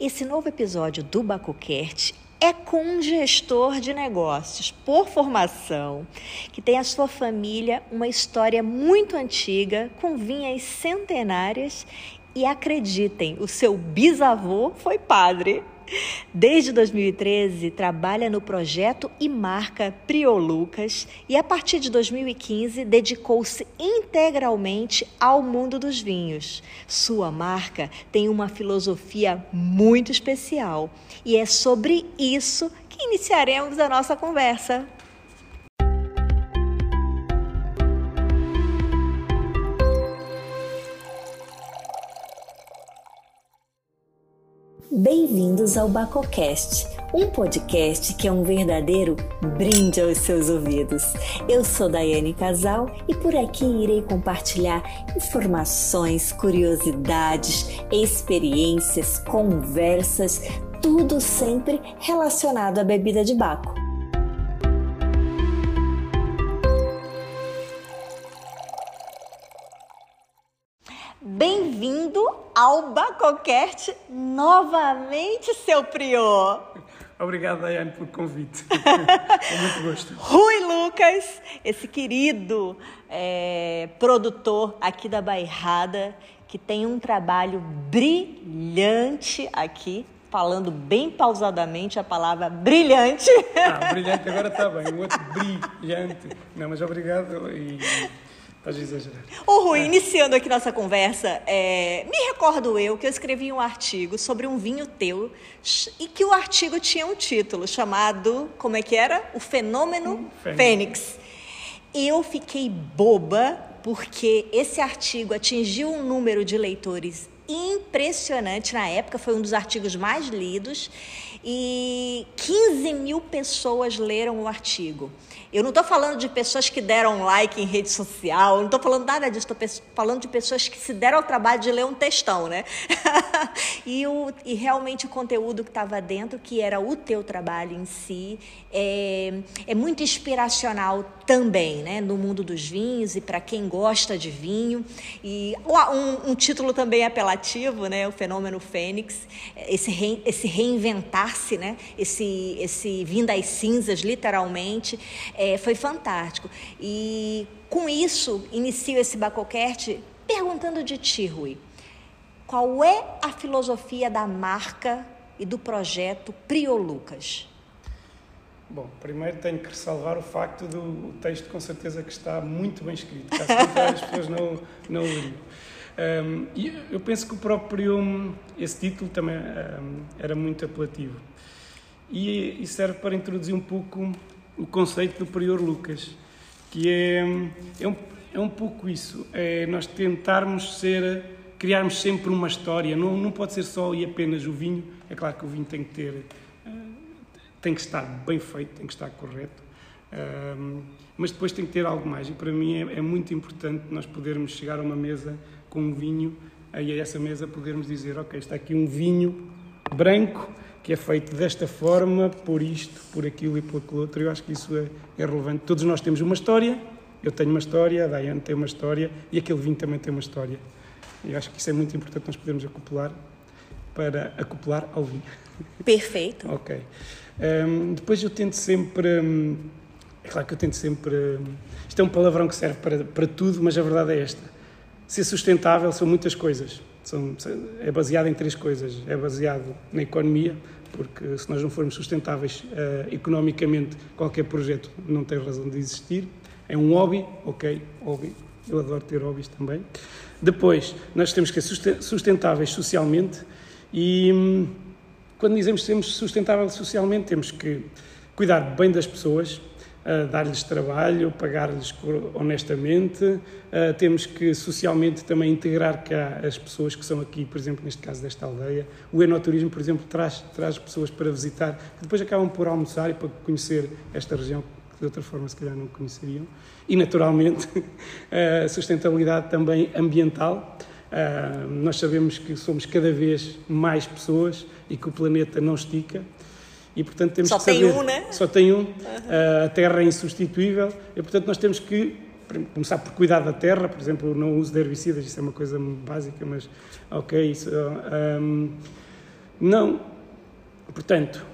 Esse novo episódio do BacuCast é com um gestor de negócios por formação, que tem a sua família uma história muito antiga, com vinhas centenárias e acreditem, o seu bisavô foi padre. Desde 2013, trabalha no projeto e marca Priolucas e, a partir de 2015, dedicou-se integralmente ao mundo dos vinhos. Sua marca tem uma filosofia muito especial e é sobre isso que iniciaremos a nossa conversa. Bem-vindos ao Bacocast, um podcast que é um verdadeiro brinde aos seus ouvidos. Eu sou Daiane Casal e por aqui irei compartilhar informações, curiosidades, experiências, conversas, tudo sempre relacionado à bebida de Baco. Bem-vindo ao Bacocast novamente, seu prior. Obrigado, Daiane, pelo convite. Com muito gosto. Rui Lucas, esse querido é, produtor aqui da Bairrada, que tem um trabalho brilhante aqui, falando bem pausadamente a palavra brilhante. Ah, brilhante agora está bem, o outro brilhante. Não, mas obrigado e Pode exagerar. Ô Rui, é. iniciando aqui nossa conversa, é, me recordo eu que eu escrevi um artigo sobre um vinho teu e que o artigo tinha um título chamado, como é que era? O Fenômeno Fênix. Fênix. Eu fiquei boba porque esse artigo atingiu um número de leitores impressionante. Na época foi um dos artigos mais lidos e 15 mil pessoas leram o artigo. Eu não estou falando de pessoas que deram like em rede social, não estou falando nada disso, estou falando de pessoas que se deram ao trabalho de ler um textão, né? e, o, e realmente o conteúdo que estava dentro, que era o teu trabalho em si, é, é muito inspiracional também, né? No mundo dos vinhos e para quem gosta de vinho. E um, um, título também apelativo, né? O fenômeno Fênix, esse, re, esse reinventar-se, né? Esse, esse vir das cinzas, literalmente. É, foi fantástico. E com isso, inicio esse Bacocast perguntando de ti, Rui. Qual é a filosofia da marca e do projeto Priolucas? Bom, primeiro tenho que ressalvar o facto do texto, com certeza, que está muito bem escrito, caso contrário as pessoas não, não o. Um, e eu penso que o próprio, esse título também um, era muito apelativo. E, e serve para introduzir um pouco o conceito do Prior Lucas, que é, é, um, é um pouco isso, é nós tentarmos ser, criarmos sempre uma história, não, não pode ser só e apenas o vinho, é claro que o vinho tem que ter, eh, tem que estar bem feito, tem que estar correto, ehm, mas depois tem que ter algo mais, e para mim é, é muito importante nós podermos chegar a uma mesa com um vinho, aí a essa mesa podermos dizer, ok, está aqui um vinho branco, que é feito desta forma, por isto, por aquilo e por aquilo outro. Eu acho que isso é, é relevante. Todos nós temos uma história, eu tenho uma história, a Daiane tem uma história e aquele vinho também tem uma história. Eu acho que isso é muito importante nós podermos acoplar para acoplar ao vinho. Perfeito. ok. Um, depois eu tento sempre. Um, é claro que eu tento sempre. Um, isto é um palavrão que serve para, para tudo, mas a verdade é esta. Ser sustentável são muitas coisas. São, é baseado em três coisas. É baseado na economia, porque se nós não formos sustentáveis uh, economicamente, qualquer projeto não tem razão de existir. É um hobby, ok, hobby. Eu adoro ter hobbies também. Depois, nós temos que ser sustentáveis socialmente e hum, quando dizemos que sermos sustentáveis socialmente, temos que cuidar bem das pessoas, dar-lhes trabalho, pagar-lhes honestamente. Uh, temos que socialmente também integrar cá as pessoas que são aqui, por exemplo, neste caso desta aldeia. O enoturismo, por exemplo, traz, traz pessoas para visitar, que depois acabam por almoçar e para conhecer esta região que de outra forma se calhar não conheceriam. E, naturalmente, a sustentabilidade também ambiental. Uh, nós sabemos que somos cada vez mais pessoas e que o planeta não estica e portanto temos só que saber, tem um, né? Só tem um. Uhum. A terra é insubstituível e portanto nós temos que começar por cuidar da terra, por exemplo, não uso de herbicidas, isso é uma coisa básica, mas ok, isso, um, não, portanto,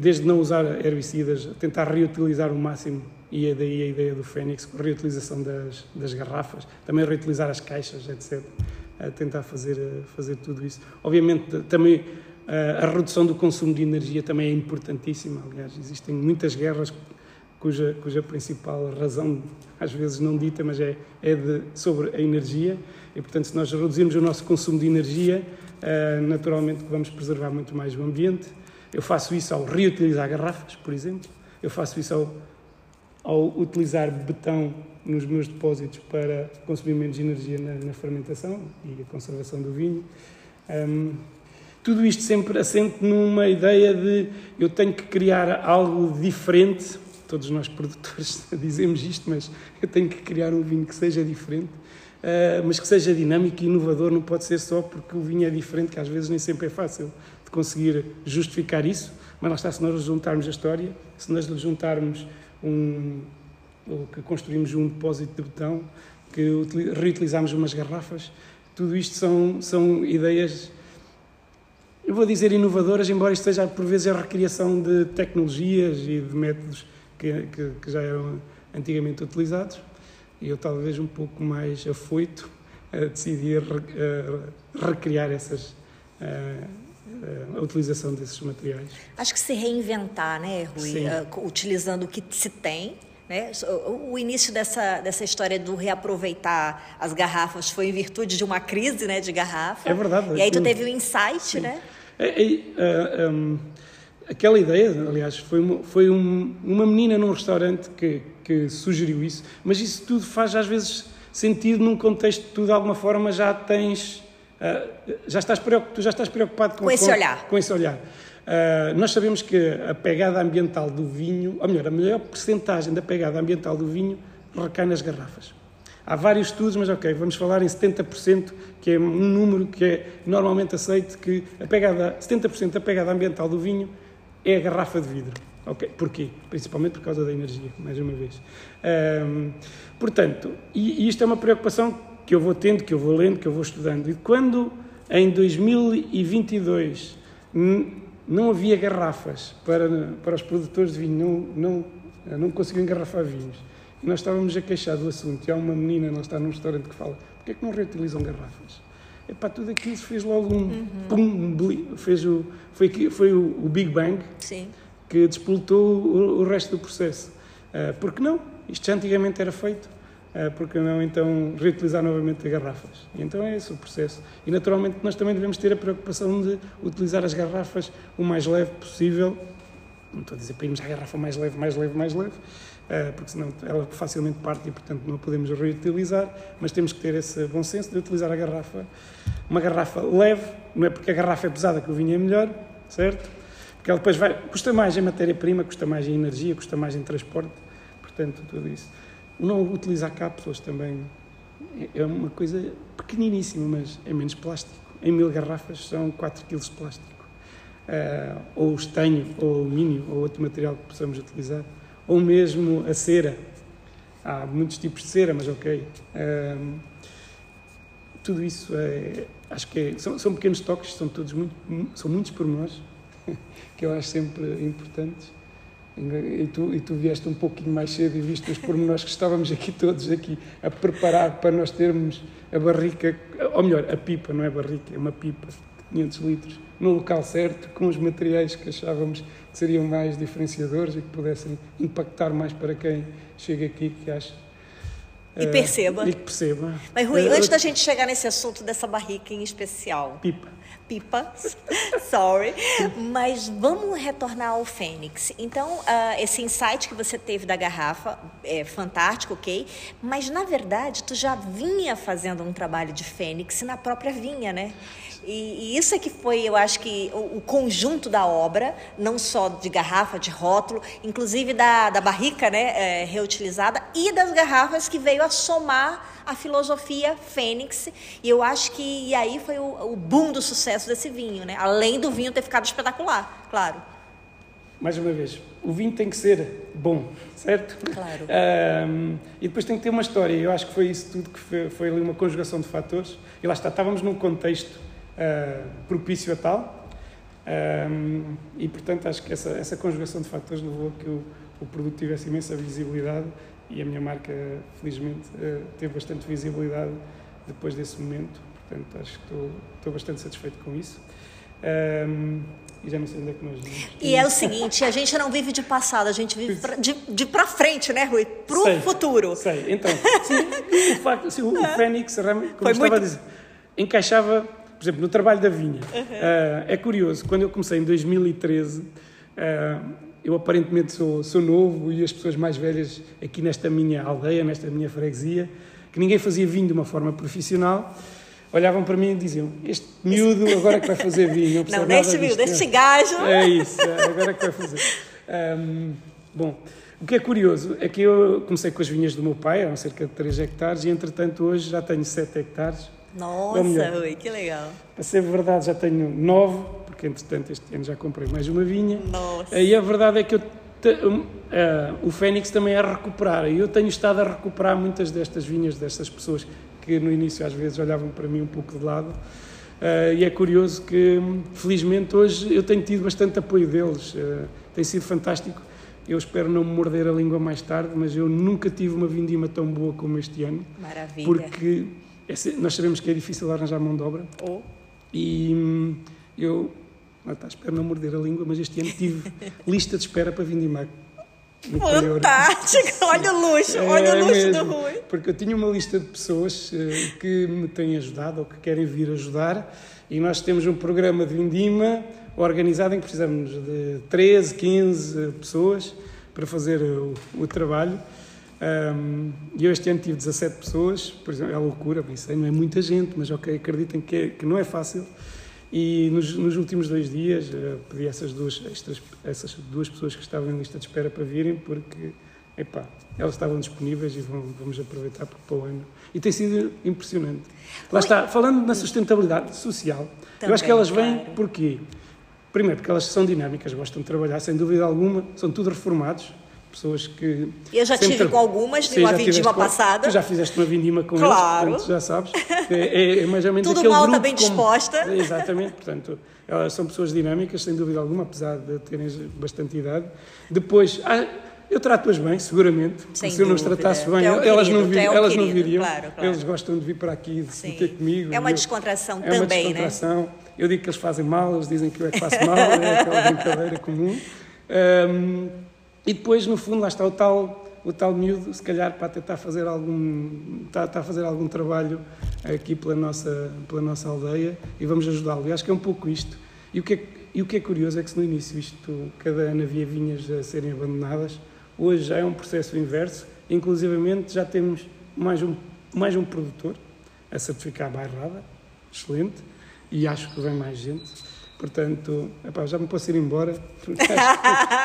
desde não usar herbicidas, tentar reutilizar o máximo, e é daí a ideia do Fênix, reutilização das, das garrafas, também reutilizar as caixas, etc. A tentar fazer, fazer tudo isso. Obviamente, também a redução do consumo de energia também é importantíssima. Aliás, existem muitas guerras cuja, cuja principal razão, às vezes não dita, mas é, é de, sobre a energia. E, portanto, se nós reduzirmos o nosso consumo de energia, uh, naturalmente vamos preservar muito mais o ambiente. Eu faço isso ao reutilizar garrafas, por exemplo. Eu faço isso ao, ao utilizar betão nos meus depósitos para consumir menos energia na, na fermentação e a conservação do vinho. Um, tudo isto sempre assente numa ideia de eu tenho que criar algo diferente. Todos nós produtores dizemos isto, mas eu tenho que criar um vinho que seja diferente, uh, mas que seja dinâmico e inovador, não pode ser só porque o vinho é diferente, que às vezes nem sempre é fácil de conseguir justificar isso, mas lá está, se nós juntarmos a história, se nós juntarmos um, que construímos um depósito de betão, que reutilizamos umas garrafas, tudo isto são, são ideias eu vou dizer inovadoras, embora isto seja por vezes a recriação de tecnologias e de métodos que, que, que já eram antigamente utilizados, e eu talvez um pouco mais afoito a decidir recriar essas, a, a, utilização desses materiais. Acho que se reinventar, né, Rui? Uh, utilizando o que se tem. Né? O início dessa, dessa história do reaproveitar as garrafas foi em virtude de uma crise né, de garrafa. É verdade. E aí tu teve o um insight, Sim. né? É, é, um, aquela ideia, aliás, foi, uma, foi um, uma menina num restaurante que, que sugeriu isso, mas isso tudo faz às vezes sentido num contexto que tu de alguma forma já tens, uh, já estás preocupado, tu já estás preocupado com, com esse com, olhar. Com esse olhar. Uh, nós sabemos que a pegada ambiental do vinho, ou melhor, a maior percentagem da pegada ambiental do vinho recai nas garrafas. Há vários estudos, mas ok, vamos falar em 70%, que é um número que é normalmente aceito, que a pegada, 70% da pegada ambiental do vinho é a garrafa de vidro. Okay. Porquê? Principalmente por causa da energia, mais uma vez. Um, portanto, e, e isto é uma preocupação que eu vou tendo, que eu vou lendo, que eu vou estudando. E quando em 2022 não havia garrafas para, para os produtores de vinho, não, não, não conseguiam engarrafar vinhos, e nós estávamos a queixar do assunto, e há uma menina, nós está num restaurante que fala, porquê é que não reutilizam garrafas? Epá, tudo aquilo fez logo um uhum. pum, fez o, foi, foi o, o Big Bang Sim. que despoltou o, o, resto do processo. Uh, porque não? Isto já antigamente era feito. Uh, porque não então reutilizar novamente as garrafas? E então é esse o processo. E naturalmente nós também devemos ter a preocupação de utilizar as garrafas o mais leve possível. Não estou a dizer para irmos à garrafa mais leve, mais leve, mais leve, porque senão ela facilmente parte e, portanto, não a podemos reutilizar, mas temos que ter esse bom senso de utilizar a garrafa, uma garrafa leve, não é porque a garrafa é pesada que o vinho é melhor, certo? Porque ela depois vai, custa mais em matéria-prima, custa mais em energia, custa mais em transporte, portanto, tudo isso. Não utilizar cápsulas também é uma coisa pequeniníssima, mas é menos plástico. Em mil garrafas são 4 kg de plástico. Uh, ou estanho, ou alumínio, ou outro material que possamos utilizar ou mesmo a cera. Há muitos tipos de cera, mas ok. Tudo isso é, acho que é, são, são, pequenos toques, são todos muito, são muitos pormenores que eu acho sempre importantes. E tu, e tu vieste um pouquinho mais cedo e viste os pormenores que estávamos aqui todos aqui a preparar para nós termos a barrica, ou melhor, a pipa, não é barrica, é uma pipa 500 litros, no local certo, com os materiais que achávamos que seriam mais diferenciadores e que pudessem impactar mais para quem chega aqui, que acha. E perceba. Uh, e que perceba. Mas, Rui, uh, antes da gente chegar nesse assunto dessa barrica em especial. Pipa. Pipa, sorry. Mas vamos retornar ao Fênix. Então, uh, esse insight que você teve da garrafa é fantástico, ok? Mas, na verdade, tu já vinha fazendo um trabalho de Fênix na própria vinha, né? E, e, isso é que foi, eu acho que, o, o, conjunto da obra, não só de garrafa, de rótulo, inclusive da, da barrica né, é, reutilizada e das garrafas que veio a somar a filosofia Fênix. E eu acho que e aí foi o, o boom do sucesso desse vinho, né? Além do vinho ter ficado espetacular, claro. Mais uma vez, o vinho tem que ser bom, certo? Claro. Um, e depois tem que ter uma história. Eu acho que foi isso tudo que foi, foi ali uma conjugação de fatores. E lá está, estávamos num contexto uh, propício a tal. Um, e, portanto, acho que essa, essa conjugação de fatores levou a que o, o produto tivesse imensa visibilidade e a minha marca, felizmente, uh, teve bastante visibilidade depois desse momento. Portanto, acho que estou, estou bastante satisfeito com isso. Um, e já não sei onde é que nós. E é o seguinte, a gente não vive de passado, a gente vive pra, de, de para frente, né, Rui? Para o futuro. Sei, então, sim, o facto, o, o Fênix, como Foi estava muito... a dizer, encaixava, por exemplo, no trabalho da vinha. Uhum. Uh, é curioso, quando eu comecei em 2013, uh, ah, eu aparentemente sou, sou novo e as pessoas mais velhas aqui nesta minha aldeia, nesta minha freguesia, que ninguém fazia vinho de uma forma profissional, olhavam para mim e diziam: Este miúdo agora é que vai fazer vinho. Não, deste miúdo, deste gajo. É isso, é, agora é que vai fazer. Um, bom, o que é curioso é que eu comecei com as vinhas do meu pai, eram cerca de 3 hectares, e entretanto hoje já tenho 7 hectares. Nossa, que legal. Para ser verdade, já tenho 9, porque entretanto este ano já comprei mais uma vinha. Nossa. E a verdade é que eu uh, o Fênix também é a recuperar, e eu tenho estado a recuperar muitas destas vinhas, destas pessoas que no início às vezes olhavam para mim um pouco de lado. Uh, e é curioso que, felizmente, hoje eu tenho tido bastante apoio deles. Uh, tem sido fantástico. Eu espero não me morder a língua mais tarde, mas eu nunca tive uma vindima tão boa como este ano. Maravilha. Porque é, nós sabemos que é difícil arranjar mão de obra. Oh. E hum, eu, ah, tá, espero não morder a língua, mas este ano tive lista de espera para vindimar Fantástico! Olha o luxo, olha o luxo mesmo, do Rui. Porque eu tinha uma lista de pessoas uh, que me têm ajudado ou que querem vir ajudar e nós temos um programa de Vindima organizado em que precisamos de 13, 15 pessoas para fazer o, o trabalho. Um, eu este ano tive 17 pessoas, por exemplo, é loucura, bem sei, não é muita gente, mas ok, acreditem que, é, que não é fácil. E nos, nos, últimos dois dias uh, pedi essas duas, estas, essas duas pessoas que estavam em lista de espera para virem, porque epá, elas estavam disponíveis e vão, vamos aproveitar para o ano. E tem sido impressionante. Lá está, falando na sustentabilidade social, Também, eu acho que elas vêm claro. porquê? Primeiro, porque elas são dinâmicas, gostam de trabalhar, sem dúvida alguma, são tudo reformados, pessoas que. Eu já tive com algumas, de uma vindima passada. Tu já fizeste uma vindima com claro. eles, portanto, já sabes. É, é, é mais ou menos Tudo aquele malta grupo bem disposta. Como, exatamente, portanto, elas são pessoas dinâmicas, sem dúvida alguma, apesar de terem bastante idade. Depois. Ah, eu trato-as bem, seguramente. Sem se eu não as tratasse bem, é elas, não, vir, é elas não viriam. Claro, claro. Eles gostam de vir para aqui, de se meter comigo. É uma descontração eu, também, é uma né? descontração. Né? Eu digo que eles fazem mal, eles dizem que eu é que faço mal, é aquela brincadeira comum. Um, e depois, no fundo, lá está o tal, o tal miúdo, se calhar para tentar fazer algum, está, está a fazer algum trabalho aqui pela nossa, pela nossa aldeia e vamos ajudá-lo. E acho que é um pouco isto. E o, que é, e o que é curioso é que se no início isto, cada ano havia vinhas a serem abandonadas, hoje já é um processo inverso, inclusivamente já temos mais um, mais um produtor a certificar a bairrada, excelente, e acho que vem mais gente. Portanto, epá, já me posso ir embora,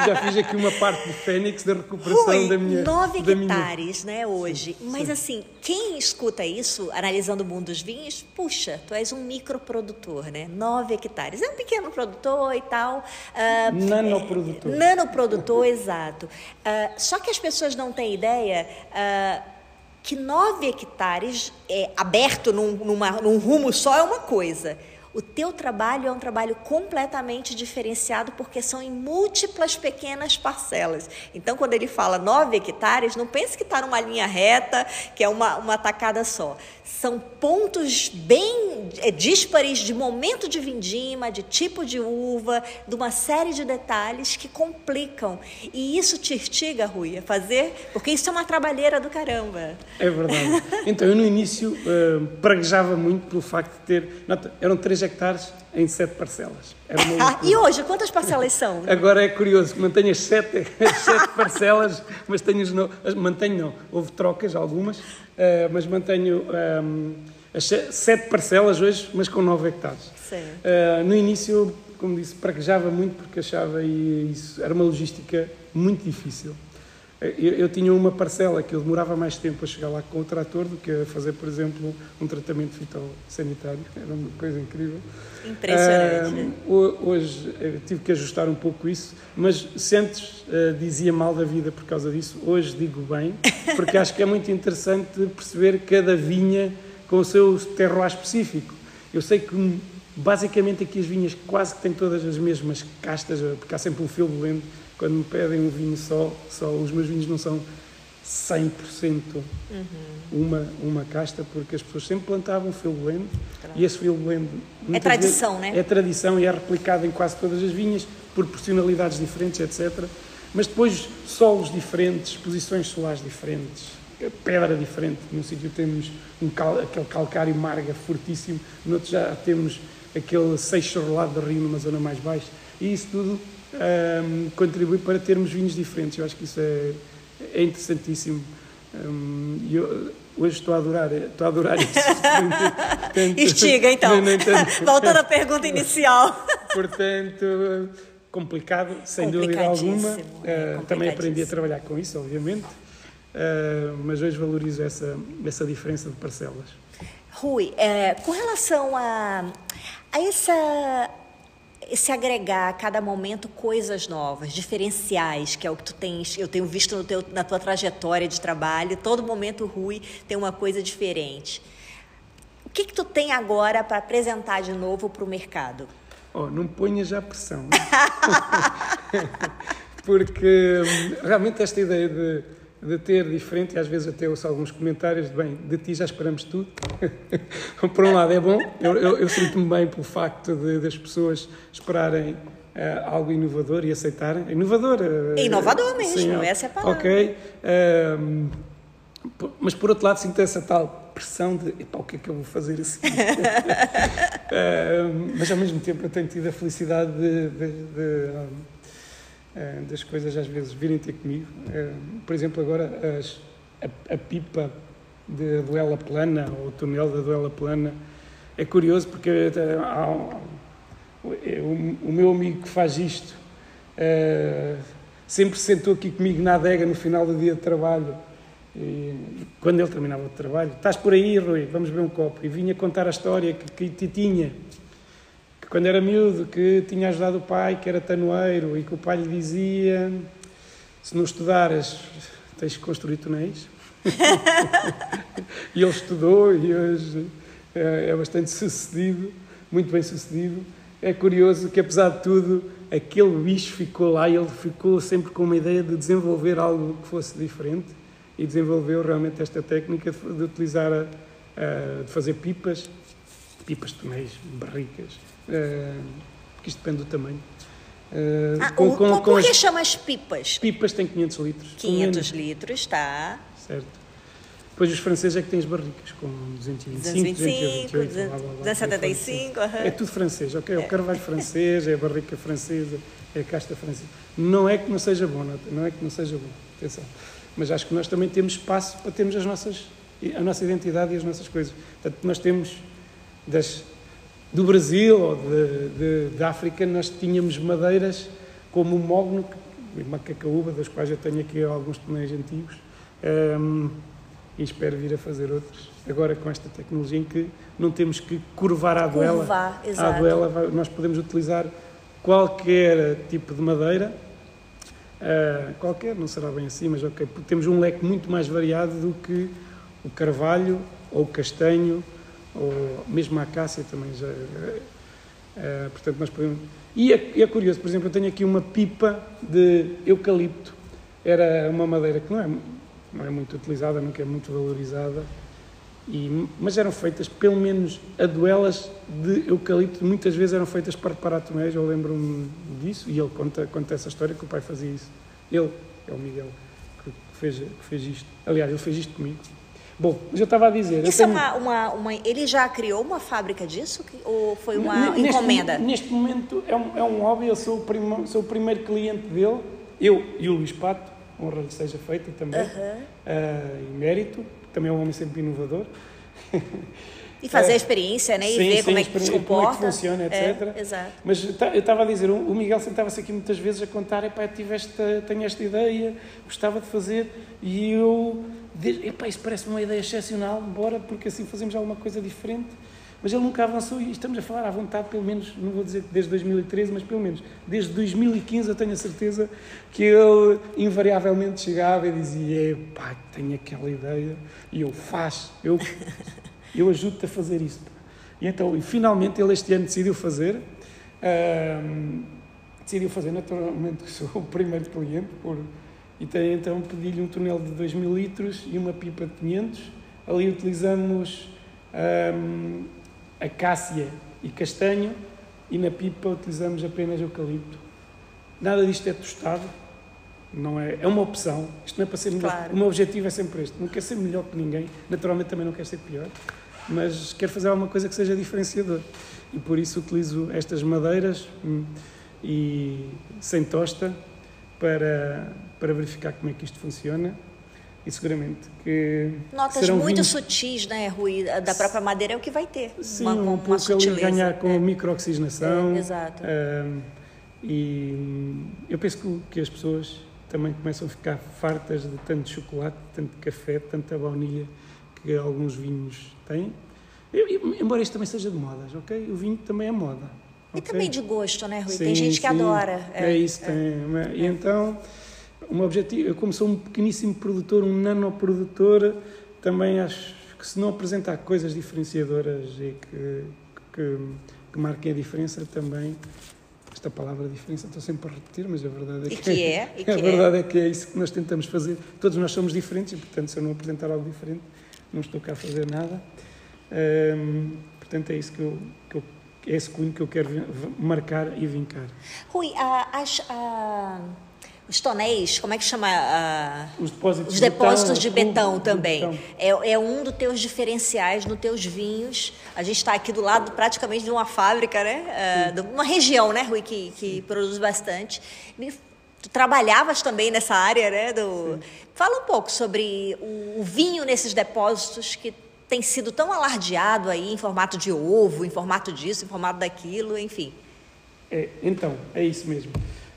já fiz aqui uma parte do Fênix da recuperação Rui, da minha. 9 hectares, minha... né, hoje. Sim, Mas sim. assim, quem escuta isso, analisando o mundo dos vinhos, puxa, tu és um microprodutor, né? 9 hectares. É um pequeno produtor e tal. Uh, nanoprodutor. É, nanoprodutor, exato. Uh, só que as pessoas não têm ideia. Uh, que 9 hectares é, aberto num, numa, num rumo só é uma coisa. O teu trabalho é um trabalho completamente diferenciado porque são em múltiplas pequenas parcelas. Então, quando ele fala 9 hectares, não pense que está numa linha reta, que é uma, uma tacada só. São pontos bem é, díspares de momento de vindima, de tipo de uva, de uma série de detalhes que complicam. E isso te instiga, Rui, a fazer, porque isso é uma trabalheira do caramba. É verdade. Então, eu no início uh, praguejava muito pelo facto de ter. Nota, eram três hectares em sete parcelas. Ah, e hoje, quantas parcelas são? Agora é curioso que mantenho as sete, as sete parcelas, mas tenho as, mantenho não, houve trocas algumas, uh, mas mantenho um, as sete parcelas hoje, mas com nove hectares. Uh, no início, como disse, praguejava muito porque achava isso era uma logística muito difícil. Eu, eu, tinha uma parcela que eu demorava mais tempo a chegar lá com o trator do que a fazer, por exemplo, um tratamento fitossanitário. Era uma coisa incrível. Impressionante. Uh, hoje tive que ajustar um pouco isso, mas se antes uh, dizia mal da vida por causa disso, hoje digo bem, porque acho que é muito interessante perceber cada vinha com o seu terroir específico. Eu sei que Basicamente aqui as vinhas quase que têm todas as mesmas castas, porque há sempre um filo blend. Quando me pedem um vinho só, só os meus vinhos não são 100% uhum. uma, uma casta, porque as pessoas sempre plantavam filo blend claro. e esse filo blend é tradição, vezes, né? É tradição e é replicado em quase todas as vinhas, por personalidades diferentes, etc. Mas depois solos diferentes, posições solares diferentes, pedra diferente. Num sítio temos um cal, aquele calcário marga fortíssimo, no outro já temos aquele seixo rolado de rio numa zona mais baixa. E isso tudo um, contribui para termos vinhos diferentes. Eu acho que isso é, é interessantíssimo. Um, eu, hoje estou a adorar, estou a adorar isso. Portanto, Estiga, então. Não, não Voltando à pergunta inicial. Portanto, complicado, sem dúvida alguma. É uh, também aprendi a trabalhar com isso, obviamente. Uh, mas hoje valorizo essa, essa diferença de parcelas. Rui, é, com relação a, a essa, esse agregar a cada momento coisas novas, diferenciais, que é o que tu tens, eu tenho visto teu, na tua trajetória de trabalho, todo momento Rui tem uma coisa diferente. O que, que tu tem agora para apresentar de novo para o mercado? Oh, não ponha já pressão. Porque hum, realmente esta ideia de de ter diferente, e às vezes até ouço alguns comentários de, bem, de ti já esperamos tudo. Por um lado é bom, eu, eu, eu sinto-me bem pelo facto de, das pessoas esperarem uh, algo inovador e aceitarem. Inovador. Uh, inovador mesmo, sim, essa é a palavra. Ok. Uh, mas por outro lado sinto essa tal pressão de, epá, o que é que eu vou fazer assim? mas ao mesmo tempo eu tenho tido a felicidade de, de, de das coisas às vezes virem ter comigo. Eh, por exemplo, agora as, a, a, pipa de duela plana, ou o túnel da duela plana, é curioso porque eh, o, o, meu amigo que faz isto sempre sentou aqui comigo na adega no final do dia de trabalho. E, quando ele terminava o trabalho, estás por aí, Rui, vamos ver um copo. E vinha contar a história que, que tinha quando era miúdo, que tinha ajudado o pai, que era tanoeiro, e que o pai lhe dizia: se não estudares, tens que construir túneis. e ele estudou e hoje é, é bastante sucedido, muito bem sucedido. É curioso que, apesar de tudo, aquele bicho ficou lá e ele ficou sempre com uma ideia de desenvolver algo que fosse diferente e desenvolveu realmente esta técnica de utilizar, a, a, de fazer pipas, pipas de túneis, barricas, porque isto depende do tamanho. Uh, ah, com, com, com, que as chamas pipas? Pipas têm 500 litros. 500 litros, está. Certo. Depois os franceses é que têm as barricas com 225, 228, 275. É tudo francês, ok? É o é. carvalho francês, é a barrica francesa, é a casta francesa. Não é que não seja bom, não é que não seja bom, atenção. Mas acho que nós também temos espaço para termos as nossas, a nossa identidade e as nossas coisas. Portanto, nós temos das do Brasil ou de, de, de, África, nós tínhamos madeiras como o mogno e macacaúba, das quais eu tenho aqui alguns tonéis antigos, um, e espero vir a fazer outros. Agora com esta tecnologia em que não temos que curvar a duela. Curvar, a duela, nós podemos utilizar qualquer tipo de madeira, uh, qualquer, não será bem assim, mas ok, temos um leque muito mais variado do que o carvalho ou o castanho ou mesmo a acácia também já. É, portanto, nós podemos. E é, é, curioso, por exemplo, eu tenho aqui uma pipa de eucalipto. Era uma madeira que não é, não é muito utilizada, nunca é muito valorizada, e, mas eram feitas, pelo menos, a duelas de eucalipto, muitas vezes eram feitas para reparar tonéis, eu lembro-me disso, e ele conta, conta essa história que o pai fazia isso. Ele, é o Miguel, que fez, que fez isto. Aliás, ele fez isto comigo. Bom, mas eu estava a dizer. Isso é tenho... é uma, uma, uma, Ele já criou uma fábrica disso? Ou foi uma neste, encomenda? Neste momento é um, é um hobby, eu sou o, primo, sou o primeiro cliente dele, eu e o Luís Pato, honra lhe seja feita também, uh -huh. uh, em mérito, também é um homem sempre inovador. E fazer a experiência, né? E sim, ver sim, como é que se comporta. Como é que funciona, etc. É, exato. Mas eu estava a dizer, o Miguel sentava-se aqui muitas vezes a contar, epá, tive esta, tenho esta ideia, gostava de fazer, e eu, epá, isso parece uma ideia excepcional, bora, porque assim fazemos alguma coisa diferente. Mas ele nunca avançou e estamos a falar à vontade, pelo menos, não vou dizer desde 2013, mas pelo menos desde 2015 eu tenho a certeza que ele invariavelmente chegava e dizia, epá, tenho aquela ideia, e eu faço, eu eu ajudo-te a fazer isso. E então, e finalmente, ele este ano decidiu fazer. Decidiu fazer, naturalmente, sou o primeiro cliente, por, e tem, então pedi-lhe um tonel de 2 mil litros e uma pipa de 500. Ali utilizamos um, acácia e castanho, e na pipa utilizamos apenas eucalipto. Nada disto é tostado, não é, é uma opção. Isto não é para ser melhor. Claro. O meu objetivo é sempre este. Não quero ser melhor que ninguém, naturalmente também não quero ser pior, mas quero fazer alguma coisa que seja diferenciador. E por isso utilizo estas madeiras hum, e sem tosta para, para verificar como é que isto funciona e seguramente que notas muito vinhos... sutis, né, Rui, da própria madeira é o que vai ter. Sim, uma, um pouco ali ganhar com é. microoxigenação. É, exato. Um, e eu penso que, que, as pessoas também começam a ficar fartas de tanto chocolate, tanto café, tanta baunilha que alguns vinhos têm. Eu, eu, embora isto também seja de modas, ok? O vinho também é moda. E também de gosto, né, Rui? Sim, tem gente que sim, adora. É, é isso, é. tem. E então meu objetivo, eu como sou um pequeníssimo produtor, um nanoprodutor, também acho que se não apresentar coisas diferenciadoras e que, que, que marquem a diferença também, esta palavra diferença estou sempre a repetir, mas a verdade é que, que é. E que a verdade é. é que é isso que nós tentamos fazer. Todos nós somos diferentes e, portanto, se eu não apresentar algo diferente, não estou cá a fazer nada. Hum, portanto, é isso que eu, que eu é esse cunho que eu quero marcar e vincar. Rui, as, a, os tonéis, como é que chama? os depósitos, os depósitos de betão, de betão também. Betão. É, é, um dos teus diferenciais nos teus vinhos. A gente está aqui do lado praticamente de uma fábrica, né? Uh, de uma região, né, Rui, que, que produz bastante. Tu trabalhavas também nessa área, né? Do... Fala um pouco sobre o, o vinho nesses depósitos que tem sido tão alardeado aí em formato de ovo, em formato disso, em formato daquilo, enfim. É, então, é isso mesmo.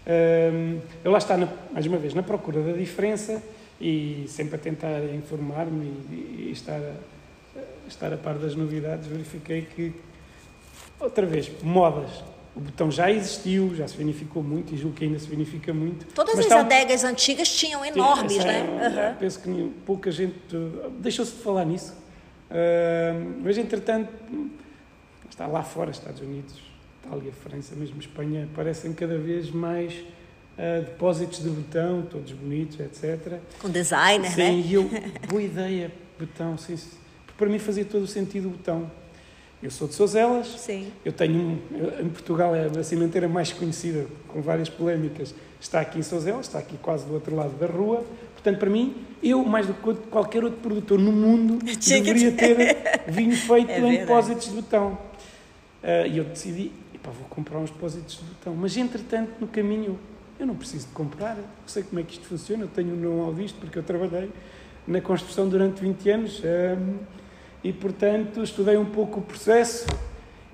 Um, eu lá está, na, mais uma vez, na procura da diferença e sempre a tentar informar-me e, e, estar, a, estar a par das novidades, verifiquei que, outra vez, modas. O botão já existiu, já se vinificou muito e julgo que ainda se vinifica muito. Todas as adegas antigas tinham enormes, né? uhum. Penso que pouca gente deixou-se de falar nisso. Uh, mas, entretanto, está lá fora, Estados Unidos, Itália, França, mesmo Espanha, aparecem cada vez mais uh, depósitos de botão, todos bonitos, etc. Com designer, sim, né? Sim, e eu, boa ideia, botão, sim, para mim fazia todo o sentido o botão. Eu sou de Sozelas, sim. eu tenho, em Portugal é a cimenteira mais conhecida, com várias polémicas, está aqui em Sozelas, está aqui quase do outro lado da rua, portanto para mim, eu mais do que qualquer outro produtor no mundo, deveria ter vinho feito é em depósitos de botão. Uh, e eu decidi, Pá, vou comprar uns depósitos de botão. Mas, entretanto, no caminho, eu não preciso de comprar, eu sei como é que isto funciona, eu tenho um know-how disto, porque eu trabalhei na construção durante 20 anos. Um, e, portanto, estudei um pouco o processo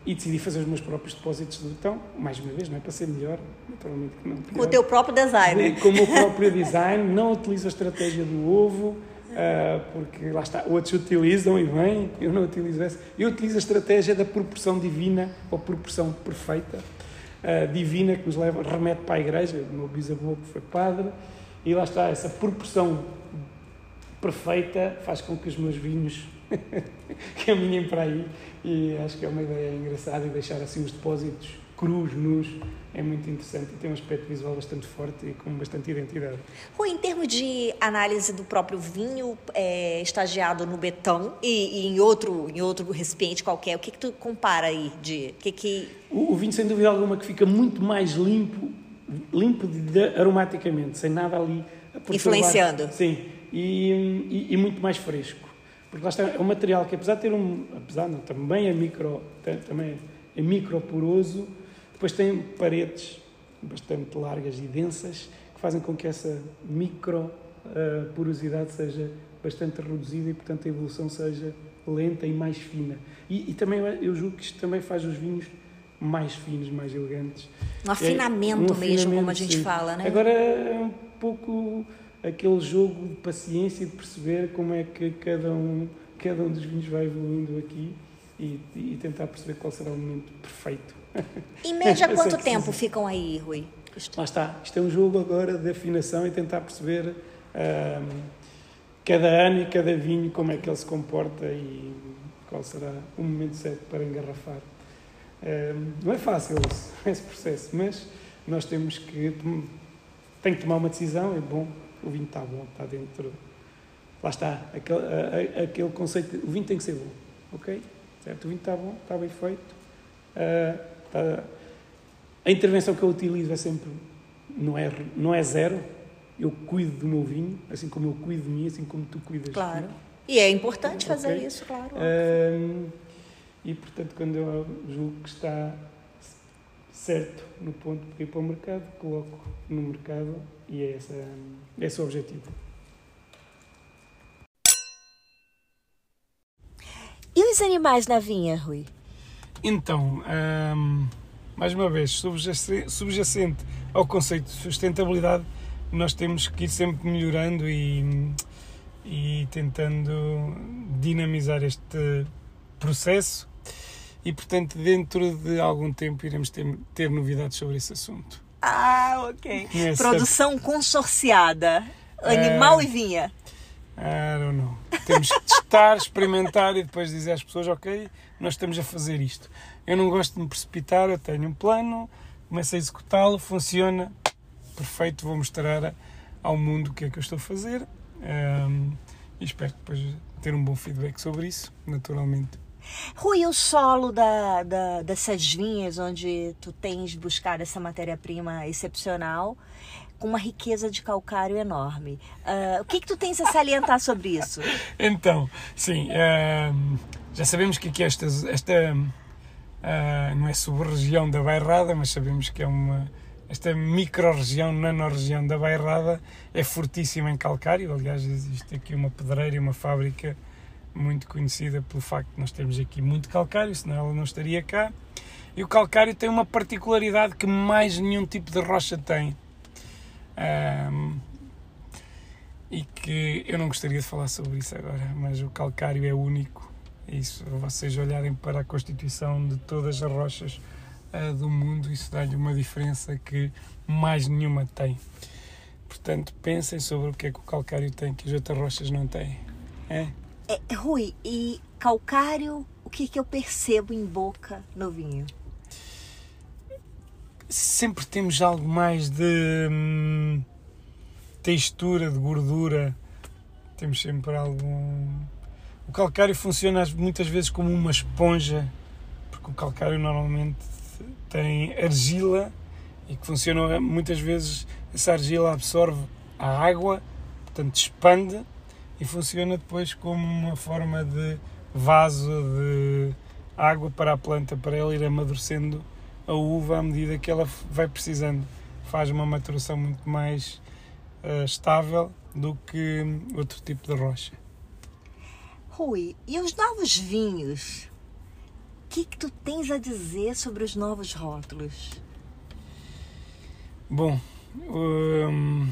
e decidi fazer os meus próprios depósitos de botão, mais uma vez, não é para ser melhor, naturalmente que não. Com o teu próprio design. Com o meu próprio design, não utilizo a estratégia do ovo, Uh, porque lá está, outros utilizam e bem, eu não utilizo essa. Eu utilizo a estratégia da proporção divina ou proporção perfeita, uh, divina, que nos leva, remete para a igreja, o meu bisavô que foi padre, e lá está, essa proporção perfeita faz com que os meus vinhos caminhem para aí, e acho que é uma ideia engraçada e deixar assim os depósitos crus, nus, é muito interessante e tem um aspecto visual bastante forte e com bastante identidade. Rui, em termos de análise do próprio vinho é, estagiado no betão e, e, em, outro, em outro recipiente qualquer, o que, que tu compara aí? De, que que... O, o vinho, sem dúvida alguma, que fica muito mais limpo, limpo de, aromaticamente, sem nada ali Influenciando. Sim, e, e, e, muito mais fresco. Porque lá está, é um material que apesar de ter um, apesar não, também é micro, também é micro poroso, depois tem paredes bastante largas e densas que fazem com que essa micro uh, porosidade seja bastante reduzida e, portanto, a evolução seja lenta e mais fina. E, e, também eu julgo que isto também faz os vinhos mais finos, mais elegantes. Um afinamento, é, um mesmo, como a gente sim. fala, né? Agora é um pouco aquele jogo de paciência e de perceber como é que cada um, cada um dos vinhos vai evoluindo aqui e, e tentar perceber qual será o momento perfeito em média, quanto tempo ficam aí, Rui? Lá está. Isto é um jogo agora de afinação e tentar perceber um, cada ano e cada vinho como é que ele se comporta e qual será o momento certo para engarrafar. Um, não é fácil esse, esse, processo, mas nós temos que tem que tomar uma decisão. É bom, o vinho está bom, está dentro. Lá está, aquele, a, a, aquele conceito. o vinho tem que ser bom, ok? Certo? O vinho está bom, está bem feito. Uh, está, a intervenção que eu utilizo é sempre não é não é zero. Eu cuido do meu vinho, assim como eu cuido de mim, assim como tu cuidas. Claro. E é importante fazer okay? isso, claro. Um, e portanto, quando eu julgo que está certo no ponto de ir para o mercado, coloco no mercado e é, essa, é esse o objetivo. E os animais na vinha, Rui? Então, hum, mais uma vez, subjacente ao conceito de sustentabilidade, nós temos que ir sempre melhorando e, e tentando dinamizar este processo e, portanto, dentro de algum tempo iremos ter, ter novidades sobre esse assunto. Ah, ok. Essa... Produção consorciada, animal uh, e vinha. I don't know. Temos que testar, experimentar e depois dizer às pessoas, ok, nós estamos a fazer isto. Eu não gosto de me precipitar, eu tenho um plano, começo a executá-lo, funciona, perfeito, vou mostrar ao mundo o que é que eu estou a fazer um, e espero depois ter um bom feedback sobre isso, naturalmente. Rui, o solo da, da, dessas vinhas, onde tu tens buscado essa matéria-prima excepcional, com uma riqueza de calcário enorme. Uh, o que, que tu tens a salientar sobre isso? então, sim, uh, já sabemos que esta, esta uh, não é sub-região da Bairrada, mas sabemos que é uma esta micro-região, nano-região da Bairrada é fortíssima em calcário. Aliás, existe aqui uma pedreira e uma fábrica muito conhecida pelo facto de nós termos aqui muito calcário, senão ela não estaria cá. E o calcário tem uma particularidade que mais nenhum tipo de rocha tem. Um, e que eu não gostaria de falar sobre isso agora, mas o calcário é único. Isso, vocês olharem para a constituição de todas as rochas uh, do mundo, isso dá-lhe uma diferença que mais nenhuma tem. Portanto, pensem sobre o que é que o calcário tem que as outras rochas não têm. É? É, Rui, e calcário, o que, que eu percebo em boca no vinho? Sempre temos algo mais de hum, textura, de gordura. Temos sempre algum. O calcário funciona muitas vezes como uma esponja, porque o calcário normalmente tem argila e que funciona muitas vezes essa argila absorve a água, portanto expande e funciona depois como uma forma de vaso de água para a planta, para ela ir amadurecendo a uva à medida que ela vai precisando. Faz uma maturação muito mais uh, estável do que outro tipo de rocha. Rui, e os novos vinhos? O que, que tu tens a dizer sobre os novos rótulos? Bom, um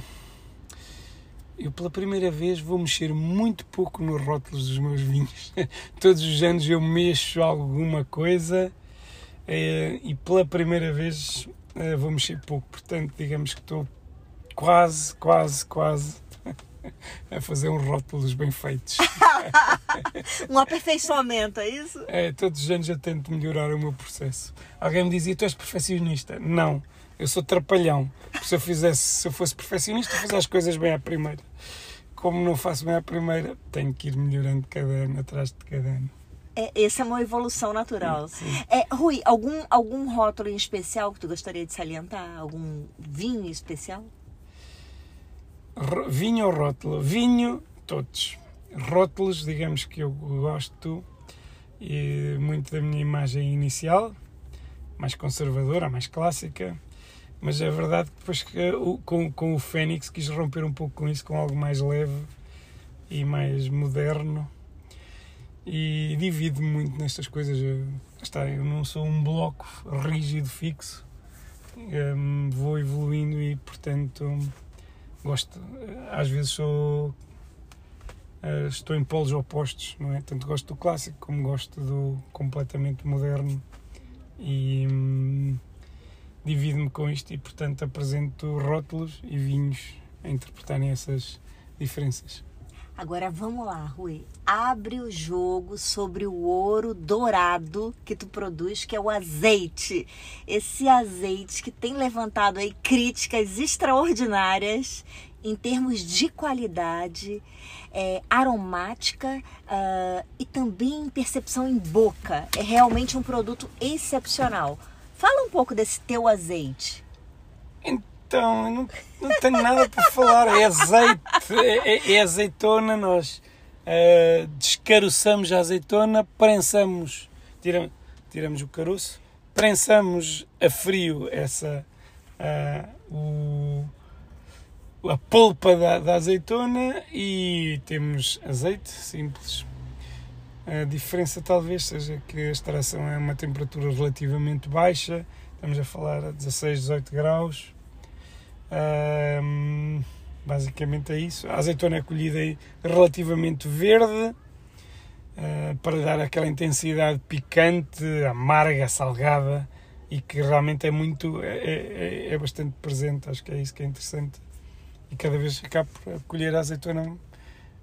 eu pela primeira vez vou mexer muito pouco nos rótulos dos meus vinhos. Todos os anos eu mexo alguma coisa eh, e pela primeira vez eh, vou mexer pouco. Portanto, digamos que estou quase, quase, quase a fazer uns rótulos bem feitos. um aperfeiçoamento, é isso? É, todos os anos eu tento melhorar o meu processo. Alguém me dizia, tu és perfeccionista? Não eu sou trapalhão. Se eu, fizesse, se eu fosse perfeccionista, fazia as coisas bem à primeira. Como não faço bem à primeira, tenho que ir melhorando cada ano, atrás de cada ano. É, essa é uma evolução natural. É, Rui, algum, algum rótulo em especial que tu gostaria de salientar? Algum vinho especial? vinho ou rótulo? Vinho, todos. Rótulos, digamos que eu gosto e muito da minha imagem inicial, mais conservadora, mais clássica. Mas é verdade que depois com, com o Fênix quis romper um pouco com isso, com algo mais leve e mais moderno. E divido-me muito nestas coisas. Eu, está, eu não sou um bloco rígido, fixo. Um, vou evoluindo e, portanto, gosto. Às vezes sou. Uh, estou em polos opostos, não é? Tanto gosto do clássico como gosto do completamente moderno. E. Um, divido-me com isto e, portanto, apresento rótulos e vinhos a interpretarem essas diferenças. Agora vamos lá, Rui. Abre o jogo sobre o ouro dourado que tu produz, que é o azeite. Esse azeite que tem levantado aí críticas extraordinárias em termos de qualidade, é, aromática uh, e também percepção em boca. É realmente um produto excepcional. Um pouco desse teu azeite. Então, não, não tenho nada para falar. É azeite, é, é azeitona. Nós uh, descaroçamos a azeitona, prensamos, tiramos, tiramos o caroço, prensamos a frio essa, uh, o, a polpa da, da azeitona e temos azeite simples. A diferença talvez seja que a extração é uma temperatura relativamente baixa, estamos a falar a 16, 18 graus um, basicamente é isso. A azeitona é colhida relativamente verde uh, para dar aquela intensidade picante, amarga, salgada e que realmente é muito, é, é, é bastante presente. Acho que é isso que é interessante. E cada vez acabo por colher a azeitona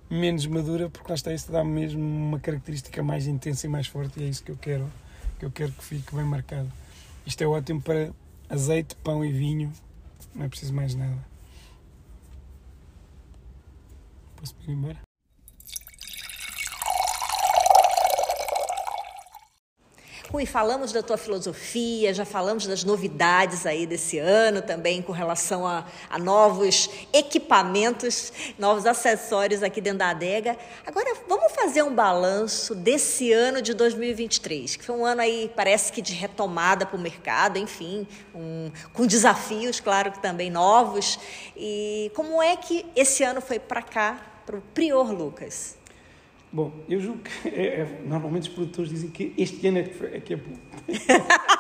menos madura porque lá está isso dá mesmo uma característica mais intensa e mais forte e é isso que eu quero que eu quero que fique bem marcado isto é ótimo para azeite, pão e vinho não é preciso mais nada. Posso ir embora? Rui, falamos da tua filosofia, já falamos das novidades aí desse ano também com relação a, a, novos equipamentos, novos acessórios aqui dentro da adega. Agora, vamos fazer um balanço desse ano de 2023, que foi um ano aí, parece que de retomada para o mercado, enfim, um, com desafios, claro que também novos. E como é que esse ano foi para cá, para o Prior Lucas? Bom, eu julgo que é, é, normalmente os produtores dizem que este ano é que é, que é bom.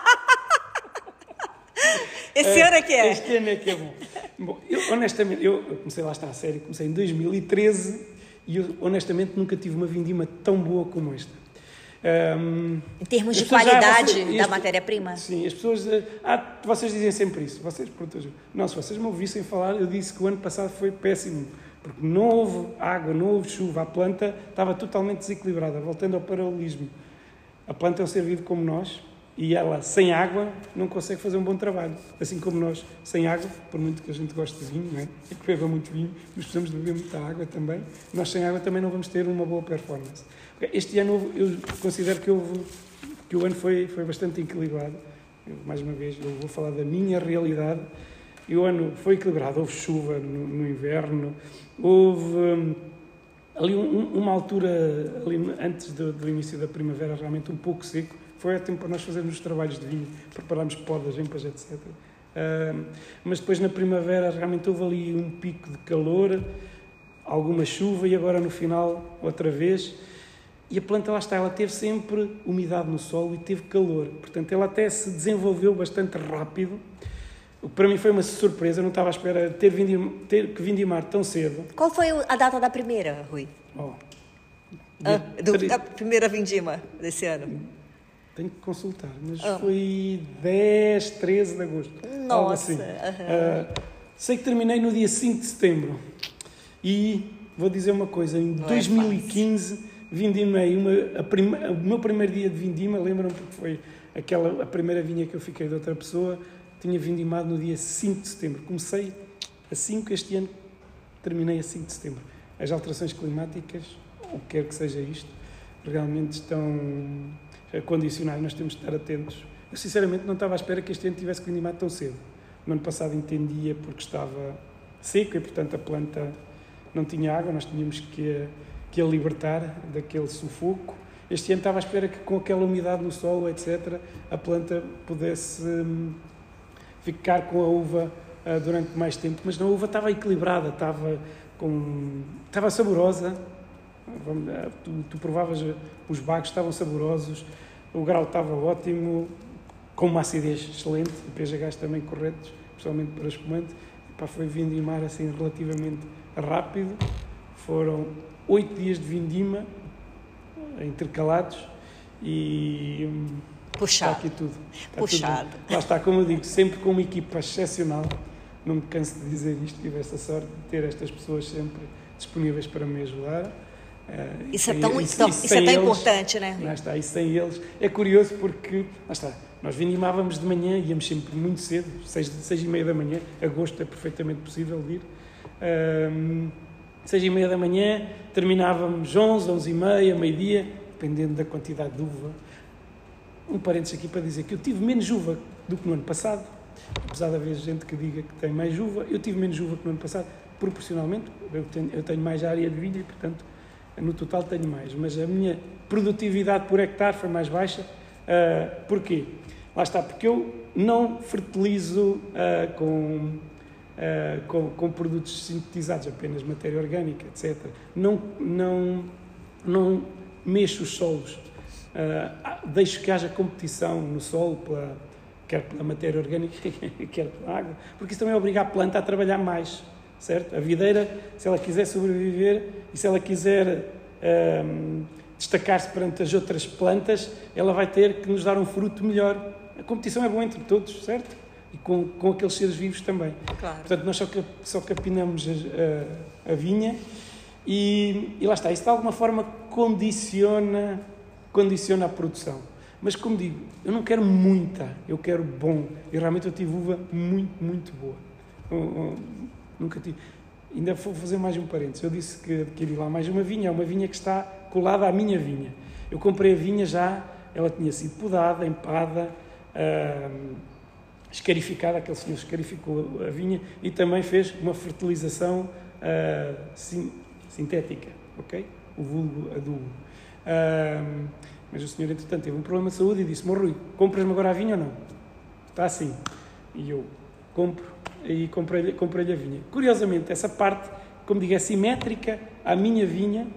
Esse ano é que é. Este ano é que é bom. Bom, eu honestamente, eu, eu comecei lá a estar a sério, comecei em 2013 e eu honestamente nunca tive uma vindima tão boa como esta. Um, em termos de qualidade já, vocês, da matéria-prima? Sim, as pessoas. Eh, ah, vocês dizem sempre isso. Vocês, produtores. Não, se vocês me ouvissem falar, eu disse que o ano passado foi péssimo porque não houve água, não houve chuva, a planta estava totalmente desequilibrada. Voltando ao paralelismo, a planta é um ser vivo como nós e ela, sem água, não consegue fazer um bom trabalho. Assim como nós, sem água, por muito que a gente goste de vinho, é? que beba muito vinho, mas precisamos de beber muita água também, nós sem água também não vamos ter uma boa performance. Este ano eu considero que, houve, que o ano foi, foi bastante equilibrado. Eu, mais uma vez, eu vou falar da minha realidade e o ano foi equilibrado. Houve chuva no, no inverno, houve hum, ali um, uma altura, ali antes do, do, início da primavera, realmente um pouco seco. Foi a tempo para nós fazermos os trabalhos de vinho, prepararmos podas, empas, etc. Uh, mas depois na primavera realmente houve ali um pico de calor, alguma chuva e agora no final outra vez. E a planta lá está, ela teve sempre umidade no solo e teve calor. Portanto, ela até se desenvolveu bastante rápido o que para mim foi uma surpresa, eu não estava à espera de ter, vindim, ter que vindimar tão cedo. Qual foi a data da primeira, Rui? Oh, ah, do, da primeira vindima desse ano? Tenho que consultar, mas oh. foi 10, 13 de agosto. Nossa! Assim. Uhum. Uh, sei que terminei no dia 5 de setembro. E vou dizer uma coisa: em não 2015 é vindimei uma, a prima, o meu primeiro dia de vindima, lembram-me porque foi aquela, a primeira vinha que eu fiquei de outra pessoa tinha vindimado no dia 5 de setembro. Comecei a 5 este ano, terminei a 5 de setembro. As alterações climáticas, o que quer que seja isto, realmente estão a condicionar, nós temos de estar atentos. Eu sinceramente não estava à espera que este ano tivesse que vindimar tão cedo. No ano passado entendia porque estava seco e, portanto, a planta não tinha água, nós tínhamos que que a libertar daquele sufoco. Este ano estava à espera que, com aquela umidade no solo, etc., a planta pudesse hum, ficar com a uva uh, durante mais tempo, mas a uva estava equilibrada, estava, com, estava saborosa. Uh, tu, tu, provavas, os bagos estavam saborosos, o grau estava ótimo, com uma acidez excelente, pHs também corretos, especialmente para espumante. Pá, foi vindimar assim relativamente rápido. Foram oito dias de vindima intercalados e hum, Puxado. Está aqui tudo. Está Puxado. Tudo. Lá está, como eu digo, sempre com uma equipa excepcional. Não me canso de dizer isto, tive essa sorte de ter estas pessoas sempre disponíveis para me ajudar. Uh, isso, é tão, isso, isso, isso é tão eles, importante, né? Lá está, e sem eles. É curioso porque, lá está, nós vinimávamos de manhã, íamos sempre muito cedo, seis, seis e meia da manhã, agosto é perfeitamente possível vir. Um, seis e meia da manhã, terminávamos onze, onze e meia, meio-dia, dependendo da quantidade de uva. Um parênteses aqui para dizer que eu tive menos uva do que no ano passado, apesar de haver gente que diga que tem mais uva, eu tive menos uva que no ano passado, proporcionalmente, eu tenho, eu tenho mais área de vinha e, portanto, no total tenho mais, mas a minha produtividade por hectare foi mais baixa. Uh, porquê? Lá está, porque eu não fertilizo uh, com, uh, com, com, produtos sintetizados, apenas matéria orgânica, etc. Não, não, não mexo os solos. Deixo que haja competição no solo, pela, quer pela matéria orgânica, quer pela água, porque isso também obriga a planta a trabalhar mais certo? A videira, se ela quiser sobreviver e se ela quiser um, destacar-se perante as outras plantas, ela vai ter que nos dar um fruto melhor. A competição é boa entre todos, certo? E com, com aqueles seres vivos também. Claro. Portanto, nós só, só capinamos a, a, a vinha e, e, lá está. Isso de alguma forma condiciona, condiciona a produção. Mas, como digo, eu não quero muita, eu quero bom. E realmente eu tive uva muito, muito boa. Nunca tive. Ainda vou fazer mais um parênteses. Eu disse que adquiri lá mais uma vinha, é uma vinha que está colada à minha vinha. Eu comprei a vinha já, ela tinha sido podada, empada, uh, escarificada, aquele senhor escarificou a vinha e também fez uma fertilização sim, sintética, ok? O vulgo adubo. Uh, mas o senhor, entretanto, teve um problema de saúde e disse: Morrui, compras-me agora a vinha ou não? Está assim. E eu compro e comprei-lhe comprei a vinha. Curiosamente, essa parte, como digo, é simétrica à minha vinha,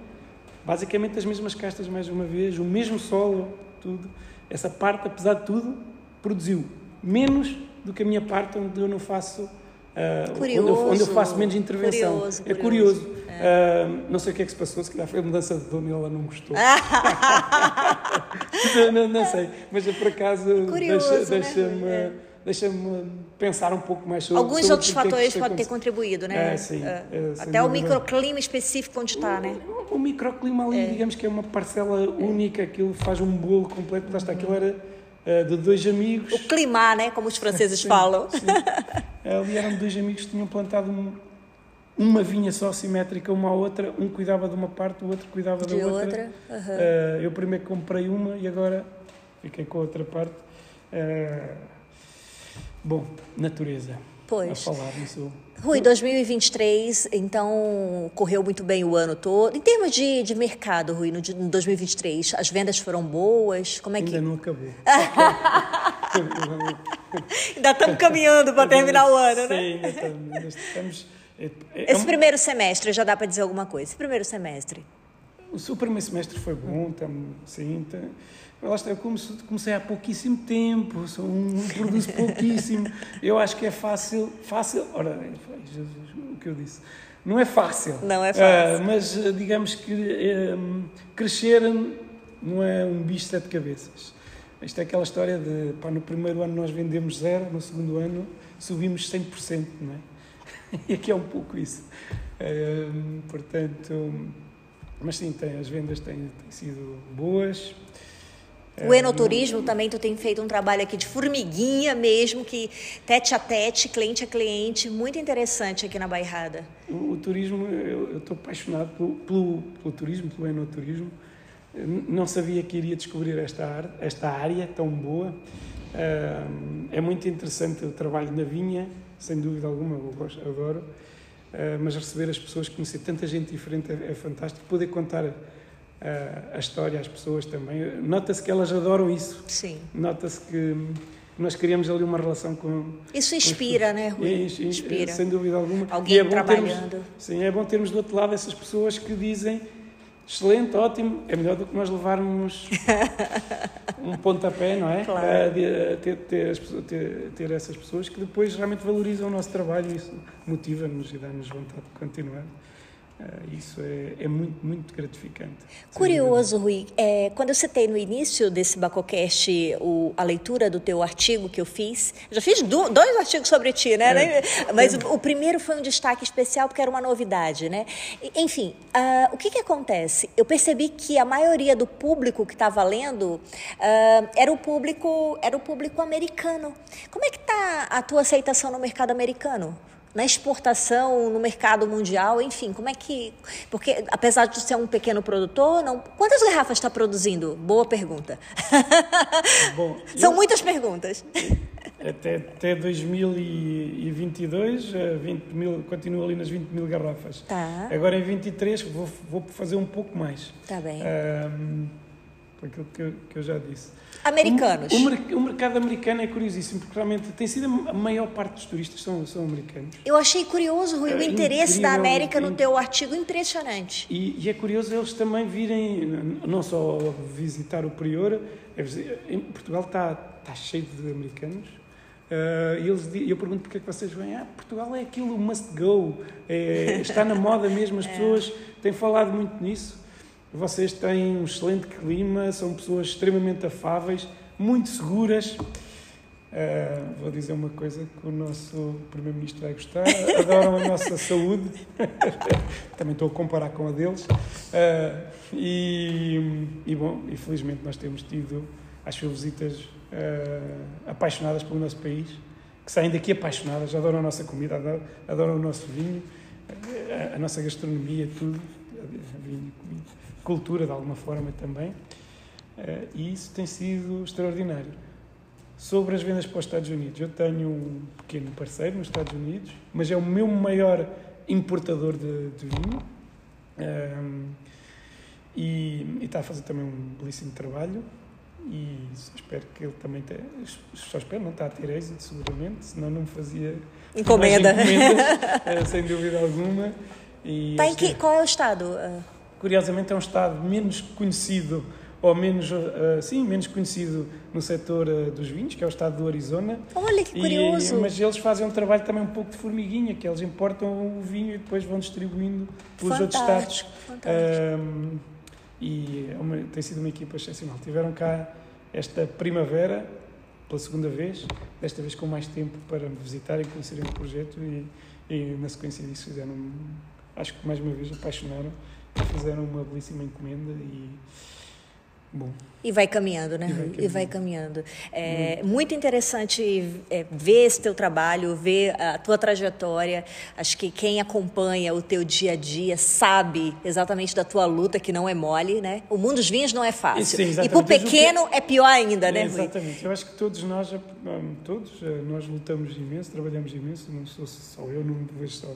basicamente as mesmas castas, mais uma vez, o mesmo solo, tudo. Essa parte, apesar de tudo, produziu menos do que a minha parte, onde eu não faço. Uh, curioso, onde, eu, onde, eu, faço menos intervenção. Curioso, é curioso. É. Uh, não sei o que é que se passou, se calhar foi a mudança de dono e ela não gostou. não, não, não, sei, mas por acaso deixa-me. Deixa né? deixa-me pensar um pouco mais sobre Alguns sobre outros fatores podem ter contribuído, né? É, sim. É, é Até o microclima específico onde está, né? O, o microclima ali, é. digamos que é uma parcela única, aquilo faz um bolo completo. Lá está, aquilo era uh, de dois amigos. O clima, né? Como os franceses sim, falam. Sim. ali eram dois amigos que tinham plantado um, uma vinha só simétrica uma à outra, um cuidava de uma parte, o outro cuidava de da outra. outra. Uhum. Uh, eu primeiro comprei uma e agora fiquei com a outra parte. Uh, Bom, natureza. Pois. A falar nisso. Rui, 2023, então, correu muito bem o ano todo. Em termos de, de mercado, Rui, no, no 2023, as vendas foram boas? Como é que... Ainda não acabou. ainda estamos caminhando para terminar o ano, né? Sim, ainda estamos... É, é, Esse primeiro semestre, já dá para dizer alguma coisa? Esse primeiro semestre? O seu primeiro semestre foi bom, tam, sim, está, eu comecei há pouquíssimo tempo, sou um, produzo pouquíssimo. Eu acho que é fácil, fácil, ora, Jesus, o que eu disse. Não é fácil. Não é fácil. Uh, mas eh, digamos que um, crescer não é um bicho de sete cabeças. Isto é aquela história de, pá, no primeiro ano nós vendemos zero, no segundo ano subimos 100%, não é? E aqui é um pouco isso. Uh, portanto, mas sim, tem, as vendas têm, têm sido boas. O enoturismo também, tu tem feito um trabalho aqui de formiguinha mesmo, que tete a tete, cliente a cliente, muito interessante aqui na Bairrada. O, o turismo, eu estou apaixonado pelo, pelo, pelo, turismo, pelo enoturismo. Não sabia que iria descobrir esta, esta área tão boa. É muito interessante o trabalho na vinha, sem dúvida alguma, eu gosto, adoro. Mas receber as pessoas, conhecer tanta gente diferente é, é fantástico. Poder contar a, a história às pessoas também. Nota-se que elas adoram isso. Sim. Nota-se que nós criamos ali uma relação com. Isso inspira, com... né, Rui? É, inspira. Sem dúvida alguma. Alguém é trabalhando. Termos, sim, é bom termos do outro lado essas pessoas que dizem excelente, ótimo, é melhor do que nós levarmos um pontapé, não é? Claro. A, ter, ter, ter, ter, essas pessoas que depois realmente valorizam o nosso trabalho e isso motiva-nos e dá-nos vontade de continuar. Uh, isso é, é, muito, muito gratificante. Curioso, Rui, é, quando eu citei no início desse Bacocast o, a leitura do teu artigo que eu fiz, já fiz do, dois artigos sobre ti, né? É. Mas o, o, primeiro foi um destaque especial porque era uma novidade, né? Enfim, uh, o que, que acontece? Eu percebi que a maioria do público que estava lendo uh, era o público era o público americano. Como é que está a tua aceitação no mercado americano? Na exportação, no mercado mundial, enfim, como é que. Porque, apesar de ser um pequeno produtor, não... quantas garrafas está produzindo? Boa pergunta. Bom, São eu... muitas perguntas. Até, até 2022, 20 mil, continuo ali nas 20 mil garrafas. Tá. Agora em 23 vou, vou fazer um pouco mais. Tá bem. Um, por aquilo que eu, que eu já disse. Americanos. O, o, o, mercado americano é curiosíssimo, porque realmente tem sido a maior parte dos turistas são, são americanos. Eu achei curioso, Rui, o é, interesse incrível, da América no teu artigo, impressionante. E, e, é curioso eles também virem, não só visitar o Prior, é, Portugal está, está cheio de americanos. Uh, e eles, eu pergunto porque é que vocês vêm. Ah, Portugal é aquilo must go, é, está na moda mesmo, as é. pessoas têm falado muito nisso. Vocês têm um excelente clima, são pessoas extremamente afáveis, muito seguras. Uh, vou dizer uma coisa que o nosso Primeiro-Ministro vai gostar: adoram a nossa saúde. Também estou a comparar com a deles. Uh, e, e, bom, infelizmente nós temos tido, acho eu, visitas uh, apaixonadas pelo nosso país, que saem daqui apaixonadas, adoram a nossa comida, adoram, adoram o nosso vinho, a, a nossa gastronomia, tudo. Vinho, comida cultura de alguma forma também, eh, e isso tem sido extraordinário. Sobre as vendas para os Estados Unidos, eu tenho um pequeno parceiro nos Estados Unidos, mas é o meu maior importador de, de vinho um, ehm, e, e, está a fazer também um belíssimo trabalho e só espero que ele também tenha, só espero não está a ter êxito seguramente, senão não me fazia encomenda, eh, sem dúvida alguma. E em que, qual é o estado? Curiosamente é um estado menos conhecido ou menos, uh, sim, menos conhecido no setor uh, dos vinhos, que é o estado do Arizona. Olha que curioso! E, mas eles fazem um trabalho também um pouco de formiguinha, que eles importam o vinho e depois vão distribuindo pelos fantástico, outros estados. Fantástico. e é uma, tem sido uma equipa excepcional. Tiveram cá esta primavera, pela segunda vez, desta vez com mais tempo para me visitarem, conhecerem o projeto e, e na sequência disso fizeram, acho que mais uma vez apaixonaram fizeram uma belíssima encomenda e Bom. E vai caminhando, né? E vai caminhando. E vai caminhando. É muito interessante é, ver esse teu trabalho, ver a tua trajetória. Acho que quem acompanha o teu dia a dia sabe exatamente da tua luta, que não é mole, né? O mundo dos vinhos não é fácil. Sim, e para o pequeno é pior ainda, né, Rui? Exatamente. Eu acho que todos nós, todos, eh, nós lutamos imenso, trabalhamos imenso. Não sou só eu, não me vejo só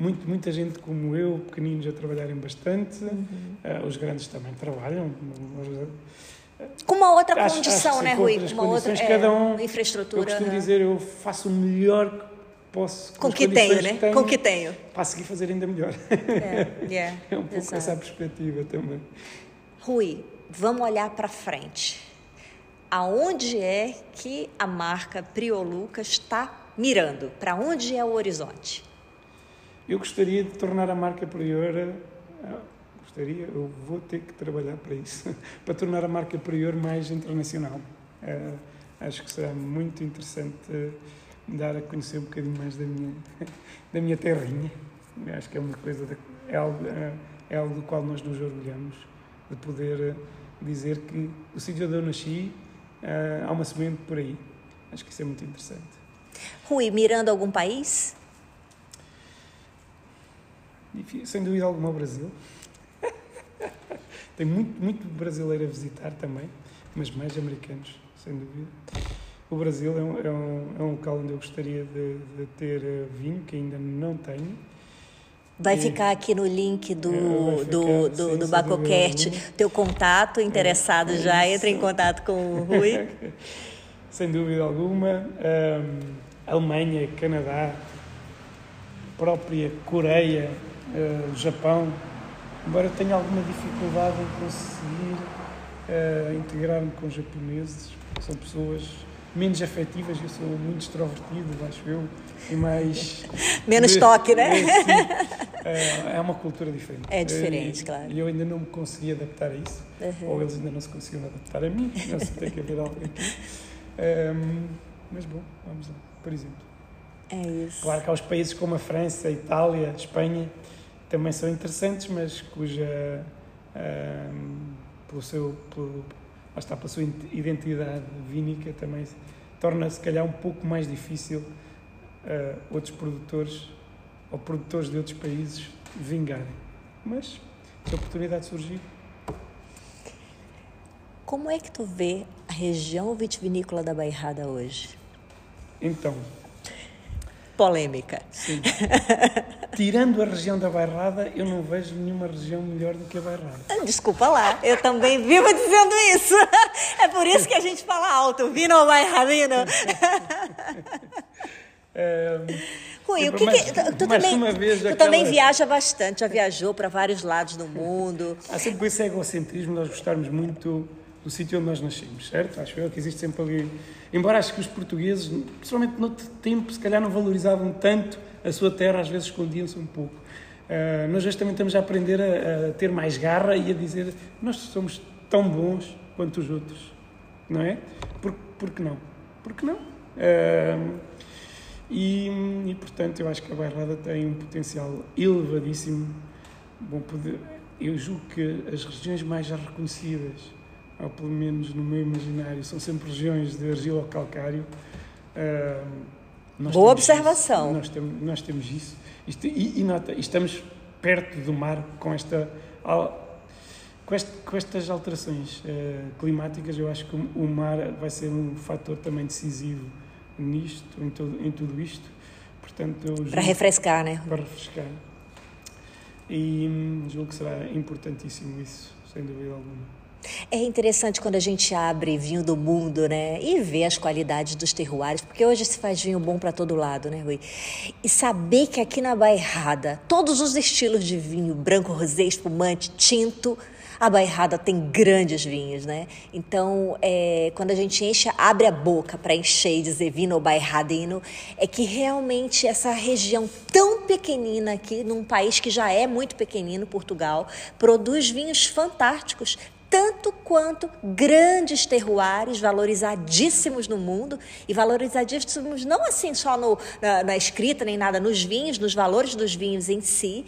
muito, muita gente como eu, pequeninos, a trabalharem bastante. Uhum. Uh, os grandes também trabalham. Com uma outra acho, condição, acho né, Rui? Com uma outra cada um, é, infraestrutura. Eu costumo dizer, eu faço o melhor que posso. Com, com que tenho, né? Tenho, com que tenho. Para seguir fazer ainda melhor. É, yeah, é um pouco exato. essa perspectiva também. Rui, vamos olhar para frente. Aonde é que a marca Prioluca está mirando? Para onde é o horizonte? Eu gostaria de tornar a marca Prior, ah, gostaria, eu vou ter que trabalhar para isso, para tornar a marca Prior mais internacional. Uh, acho que será muito interessante dar a conhecer um bocadinho mais da minha, da minha terrinha. Acho que é uma coisa, de, é, algo, é algo do qual nós nos orgulhamos, de poder dizer que o sítio onde eu nasci, uh, há uma semente por aí. Acho que isso é muito interessante. Rui, mirando algum país? E, sem dúvida alguma o Brasil. Tem muito, muito brasileiro a visitar também, mas mais americanos, sem dúvida. O Brasil é um, é um, é um local onde eu gostaria de, de ter eh, vinho, que ainda não tenho. Vai ficar aqui no link do, é, do, do, do Bacocast teu contato, interessado é, já, entra em contato com o Rui. sem dúvida alguma. Um, Alemanha, Canadá, própria Coreia, uh, Japão, embora tenha alguma dificuldade em conseguir uh, integrar-me com japoneses, são pessoas menos afetivas, eu sou muito extrovertido, acho eu, e mais... Menos de, toque, né? É, é, é uma cultura diferente. É diferente, e, claro. E eu ainda não me consegui adaptar a isso, uhum. ou eles ainda não se conseguiram adaptar a mim, não sei, tem que haver algo aqui. Um, mas bom, vamos lá, por exemplo. É isso. Claro que há os países como a França, a Itália, a Espanha, também são interessantes, mas cuja, um, pelo seu, pelo, está, pela sua identidade vínica também torna se calhar um pouco mais difícil uh, outros produtores ou produtores de outros países vingarem. Mas se a oportunidade surgir. Como é que tu vê a região vitivinícola da Bairrada hoje? Então. Polêmica. Sim. Tirando a região da Bairrada, eu não vejo nenhuma região melhor do que a Bairrada. Ah, desculpa lá, eu também vivo dizendo isso. É por isso que a gente fala alto, vino ou Bairradino. É, Rui, o que, mais, que tu, tu também, uma vez, tu aquela... também viaja bastante, já viajou para vários lados do mundo. Há sempre esse egocentrismo, nós gostarmos muito do sítio onde nós nascemos, certo? Acho eu que existe sempre ali. Embora acho que os portugueses, principalmente no outro tempo, se calhar não valorizavam tanto a sua terra, às vezes escondiam-se um pouco. Uh, nós hoje também estamos a aprender a, a, ter mais garra e a dizer nós somos tão bons quanto os outros, não é? Por, por que não? Por que não? Uh, e, e, portanto, eu acho que a Bairrada tem um potencial elevadíssimo. Bom, poder, eu julgo que as regiões mais reconhecidas, ou pelo menos no meu imaginário, são sempre regiões de argila calcário. Uh, Boa observação. Nós temos, nós temos isso. Isto, e, e, nota, estamos perto do mar com esta. Com, este, com estas alterações uh, climáticas, eu acho que o mar vai ser um fator também decisivo nisto, em, todo, em tudo isto. Portanto, para refrescar, né? Para refrescar. E hum, julgo que será importantíssimo isso, sem dúvida alguma. É interessante quando a gente abre vinho do mundo, né? E vê as qualidades dos terroirs, porque hoje se faz vinho bom para todo lado, né, Rui? E saber que aqui na Bairrada, todos os estilos de vinho, branco, rosé, espumante, tinto, a Bairrada tem grandes vinhos, né? Então, é, quando a gente enche, abre a boca para encher e dizer vino bairradino, é que realmente essa região tão pequenina aqui, num país que já é muito pequenino, Portugal, produz vinhos fantásticos, tanto quanto grandes terroirs valorizadíssimos no mundo e valorizadíssimos não assim só no, na, na escrita nem nada, nos vinhos, nos valores dos vinhos em si.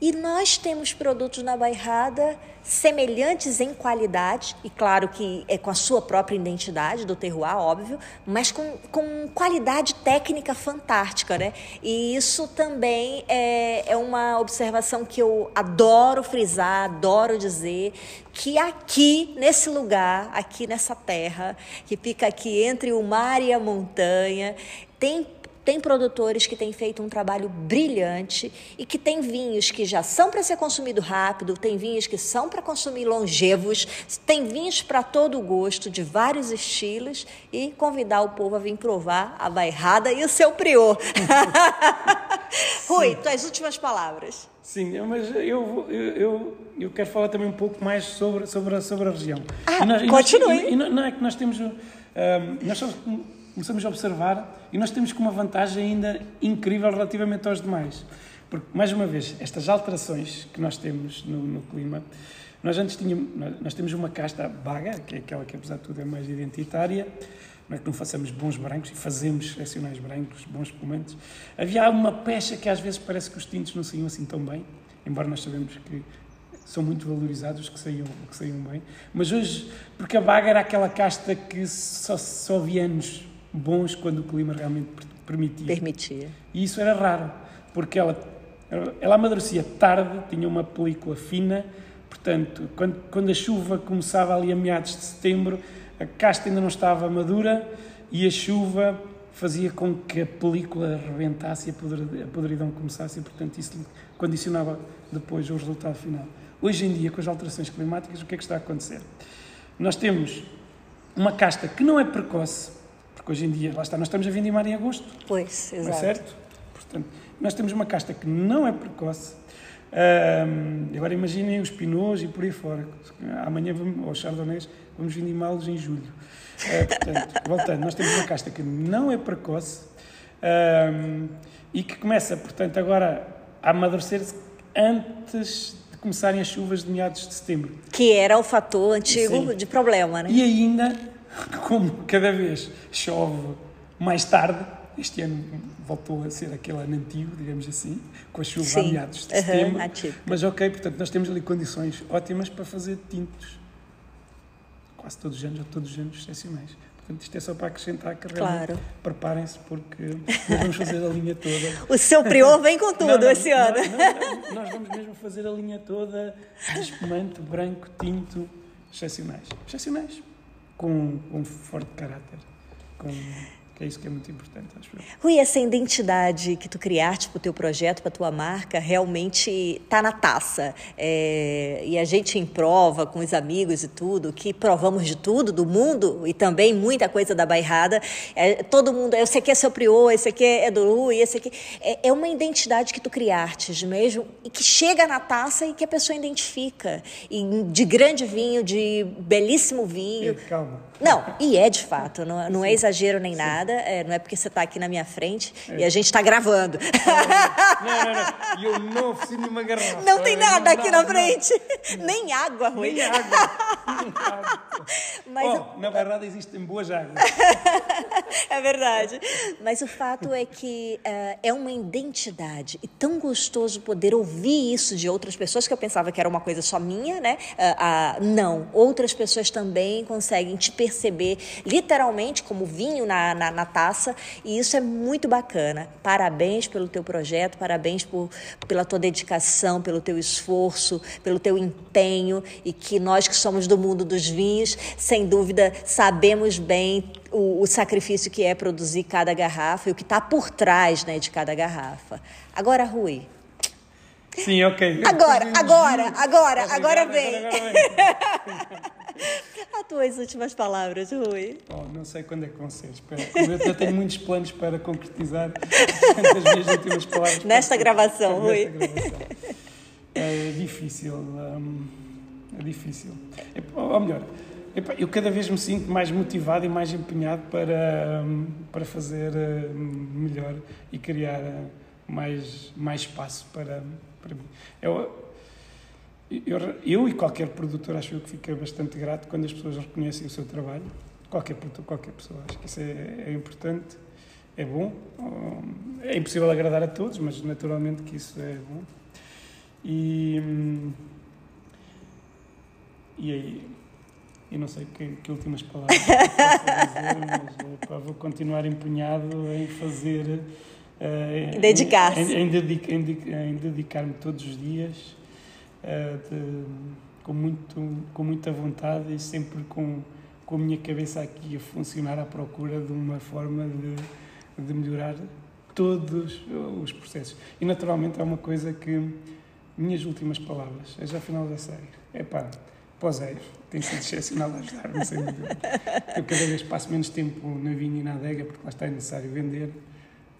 E nós temos produtos na Bairrada semelhantes em qualidade, e claro que é com a sua própria identidade do terroir, óbvio, mas com, com qualidade técnica fantástica, né? E isso também é, é uma observação que eu adoro frisar, adoro dizer, que aqui, nesse lugar, aqui nessa terra, que fica aqui entre o mar e a montanha, tem tem produtores que têm feito um trabalho brilhante e que tem vinhos que já são para ser consumido rápido, tem vinhos que são para consumir longevos, tem vinhos para todo gosto, de vários estilos e convidar o povo a vir provar a bairrada e o seu prior. Rui, tuas últimas palavras. Sim, mas eu, eu, eu, eu, quero falar também um pouco mais sobre, sobre, a, sobre a região. Ah, e nós, continue. E, nós, e não é que nós temos... Um, nós somos começamos a observar e nós temos com uma vantagem ainda incrível relativamente aos demais. Porque, mais uma vez, estas alterações que nós temos no, no clima, nós antes tínhamos, nós temos uma casta baga, que é aquela que apesar de tudo é mais identitária, não é que não façamos bons brancos e fazemos excepcionais brancos, bons espumantes. Havia uma pecha que às vezes parece que os tintos não saíam assim tão bem, embora nós sabemos que são muito valorizados, que saíam, que saíam bem. Mas hoje, porque a baga era aquela casta que só, só havia anos bons quando o clima realmente permitia. Permitia. E isso era raro, porque ela, ela amadurecia tarde, tinha uma película fina, portanto, quando, quando a chuva começava ali a meados de setembro, a casta ainda não estava madura e a chuva fazia com que a película rebentasse e a podridão começasse e, portanto, isso condicionava depois o resultado final. Hoje em dia, com as alterações climáticas, o que é que está a acontecer? Nós temos uma casta que não é precoce, porque hoje em dia, lá está, nós estamos a vindimar em agosto. Pois, exato. Não é certo? Portanto, nós temos uma casta que não é precoce. Um, agora imaginem os pinôs e por aí fora. Amanhã, vamos, aos chardonnays, vamos vindimá-los em julho. Uh, portanto, voltando, nós temos uma casta que não é precoce um, e que começa, portanto, agora a amadurecer antes de começarem as chuvas de meados de setembro. Que era o fator antigo Sim. de problema, né? E ainda, como cada vez chove mais tarde, este ano voltou a ser aquele ano antigo, digamos assim, com a chuva Sim. a meados de setembro. Mas ok, portanto, nós temos ali condições ótimas para fazer tintos. Quase todos os anos, ou todos os anos excepcionais. Portanto, isto é só para acrescentar que Claro. preparem-se, porque nós vamos fazer a linha toda. O seu prior vem com tudo Não, não, esse ano. não, nós vamos mesmo fazer a linha toda de espumante, branco, tinto, excepcionais. Excepcionais. Com, com um forte caráter. Que é isso que é muito importante, acho eu. Rui, essa identidade que tu criaste para o teu projeto, para a tua marca, realmente está na taça. É, e a gente em prova com os amigos e tudo, que provamos de tudo do mundo e também muita coisa da bairrada. É, todo mundo, esse aqui é seu prior, esse aqui é do Rui, esse aqui. É, é uma identidade que tu criaste mesmo e que chega na taça e que a pessoa identifica. E de grande vinho, de belíssimo vinho. Pedro, calma. Não, e é de fato, não, não é exagero nem nada, é, não é porque você está aqui na minha frente e a gente está gravando. Não, não, não. E eu não ofereci nenhuma garrafa. Não tem nada aqui na não. frente, nem água, Rui. Nem água. Mas oh, na Bairrada existem boas águas. é verdade. Mas o fato é que eh, é uma identidade e tão gostoso poder ouvir isso de outras pessoas que eu pensava que era uma coisa só minha, né? Ah, ah, não, outras pessoas também conseguem te perceber literalmente como vinho na, na, na taça e isso é muito bacana. Parabéns pelo teu projeto, parabéns por, pela tua dedicação, pelo teu esforço, pelo teu empenho e que nós que somos do mundo dos vinhos, sem dúvida, sabemos bem o, o sacrifício que é produzir cada garrafa e o que está por trás né, de cada garrafa. Agora, Rui, Sim, ok. Agora, agora, agora, agora entrar? vem. Agora vem. as tuas últimas palavras, Rui. Oh, não sei quando é que vão ser. Espera. Eu, tenho muitos planos para concretizar as minhas últimas palavras. Nesta gravação, Rui. Nesta gravação. É difícil. hum, é difícil. É, ou melhor, eu cada vez me sinto mais motivado e mais empenhado para, hum, para fazer hum, melhor e criar mais, mais espaço para, para mim. Eu, eu, eu e qualquer produtor acho eu que fica bastante grato quando as pessoas reconhecem o seu trabalho. Qualquer produtor, qualquer pessoa. Acho que isso é, é importante, é bom. É impossível agradar a todos, mas naturalmente que isso é bom. E, hum, e aí, eu não sei que, que últimas palavras que posso dizer, mas pá, vou continuar empenhado em fazer. eh, em- Dedicar-se. Em, em em dedica- em dedicar-me todos os dias eh, de- com, muito, com muita vontade e sempre com, com a minha cabeça aqui a funcionar à procura de uma forma de, de melhorar todos os processos. E naturalmente há uma coisa que minhas últimas palavras, é já final da série. É pá, o Zé, tem sido excepcional a ajudar-me, sem dúvida. Eu cada vez passo menos tempo na vinha e na adega, porque lá está é necessário vender.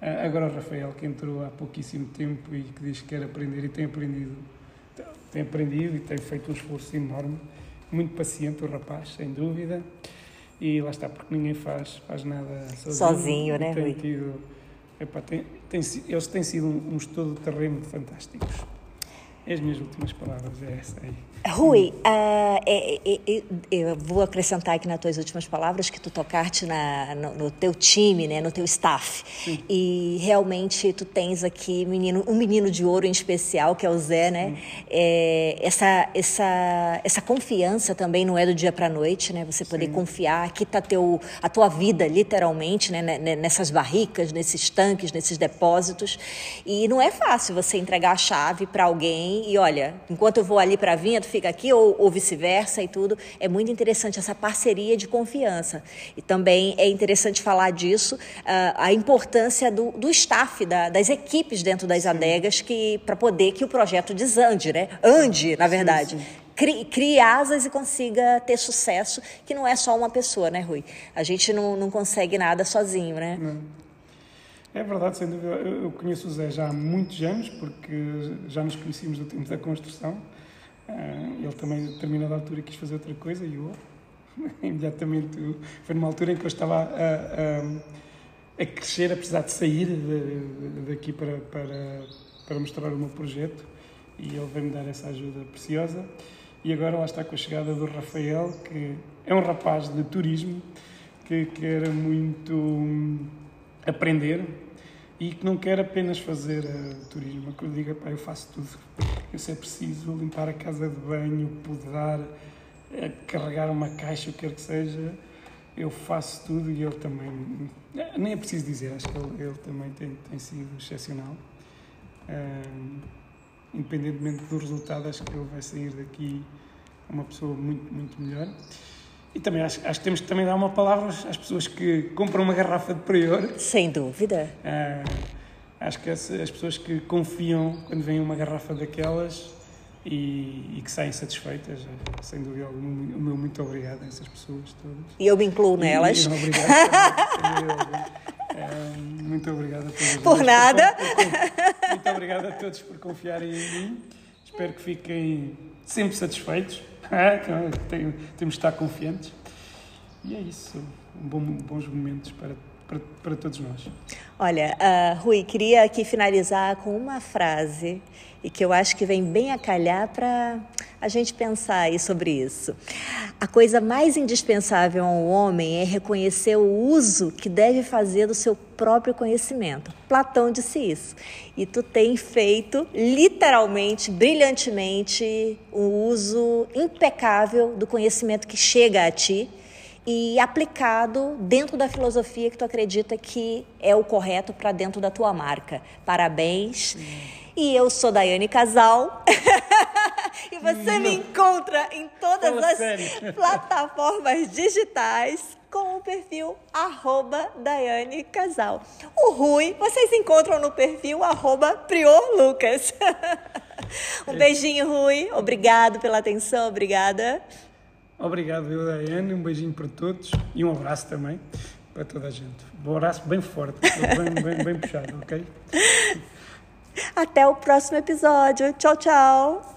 Ah, Agora o Rafael, que entrou há pouquíssimo tempo e que diz que quer aprender e tem aprendido, tem aprendido e tem feito um esforço enorme. Muito paciente o rapaz, sem dúvida. E lá está, porque ninguém faz, faz nada sozinho. Sozinho, né, tem Rui? tido, epá, tem, tem, eles têm sido um, uns todo-terreno fantásticos. As minhas últimas palavras é essa aí. Rui, ah, é- é- é- eu vou acrescentar aqui nas tuas últimas palavras que tu tocaste na, no, no teu time, né, no teu staff. E realmente tu tens aqui menino, um menino de ouro em especial, que é o Zé, né? É, essa, essa, essa confiança também não é do dia para noite, né? Você poder confiar, aqui está teu, a tua vida, literalmente, né? ne- nessas barricas, nesses tanques, nesses depósitos. E não é fácil você entregar a chave para alguém e, olha, enquanto eu vou ali para a vinha, tu fica aqui, ou, ou vice-versa e tudo. É muito interessante essa parceria de confiança. E também é interessante falar disso, ah, a importância do, do staff, da- das equipes dentro das adegas, que para poder que o projeto desande, né? Ande, na verdade. Crie, crie asas e consiga ter sucesso, que não é só uma pessoa, né, Rui? A gente não, não consegue nada sozinho, né? É verdade, sem dúvida. Eu conheço o Zé já há muitos anos, porque já nos conhecíamos do tempo da construção. Ah, Ele também, a determinada altura, quis fazer outra coisa e eu, imediatamente, foi numa altura em que eu estava a, a crescer, a precisar de sair daqui para, para, para mostrar o meu projeto e ele veio-me dar essa ajuda preciosa. E agora lá está com a chegada do Rafael, que é um rapaz de turismo que quer muito aprender e que não quer apenas fazer uh, turismo. Que eu diga, pá, eu faço tudo. Eu é preciso limpar a casa de banho, podar, uh, carregar uma caixa, o que quer que seja, eu faço tudo e ele também. Nem é preciso dizer, acho que ele, ele também tem, tem sido excepcional. Uh, independentemente do resultado, acho que ele vai sair daqui uma pessoa muito, muito melhor. E também acho, acho, que temos que também dar uma palavra às pessoas que compram uma garrafa de prior. Sem dúvida. Uh, acho que as, as, pessoas que confiam quando vem uma garrafa daquelas e, e, que saem satisfeitas, eh, sem dúvida alguma, o meu muito obrigado a essas pessoas todas. E eu me incluo nelas. E, obrigado. uh, muito obrigado a todos. Por nada. Muito obrigado a todos por confiarem em mim. Espero que fiquem sempre satisfeitos. É, temos de estar confiantes. E é isso. Bom, bons momentos para, para, para, todos nós. Olha, uh, Rui, queria aqui finalizar com uma frase e que eu acho que vem bem a calhar para a gente pensar aí sobre isso. A coisa mais indispensável a um homem é reconhecer o uso que deve fazer do seu próprio conhecimento. Platão disse isso. E tu tem feito literalmente, brilhantemente, um uso impecável do conhecimento que chega a ti e aplicado dentro da filosofia que tu acredita que é o correto para dentro da tua marca. Parabéns. Hum. E eu sou Daiane Casal. e você me encontra em todas Fala as sério. plataformas digitais com o perfil arroba Daiane Casal. O Rui, vocês encontram no perfil arroba Prior Lucas. um é. beijinho, Rui. Obrigado pela atenção, obrigada. Obrigado, eu, Daiane. Um beijinho para todos e um abraço também para toda a gente. Um abraço bem forte, bem, bem, bem puxado, ok? Até o próximo episódio. Tchau, tchau.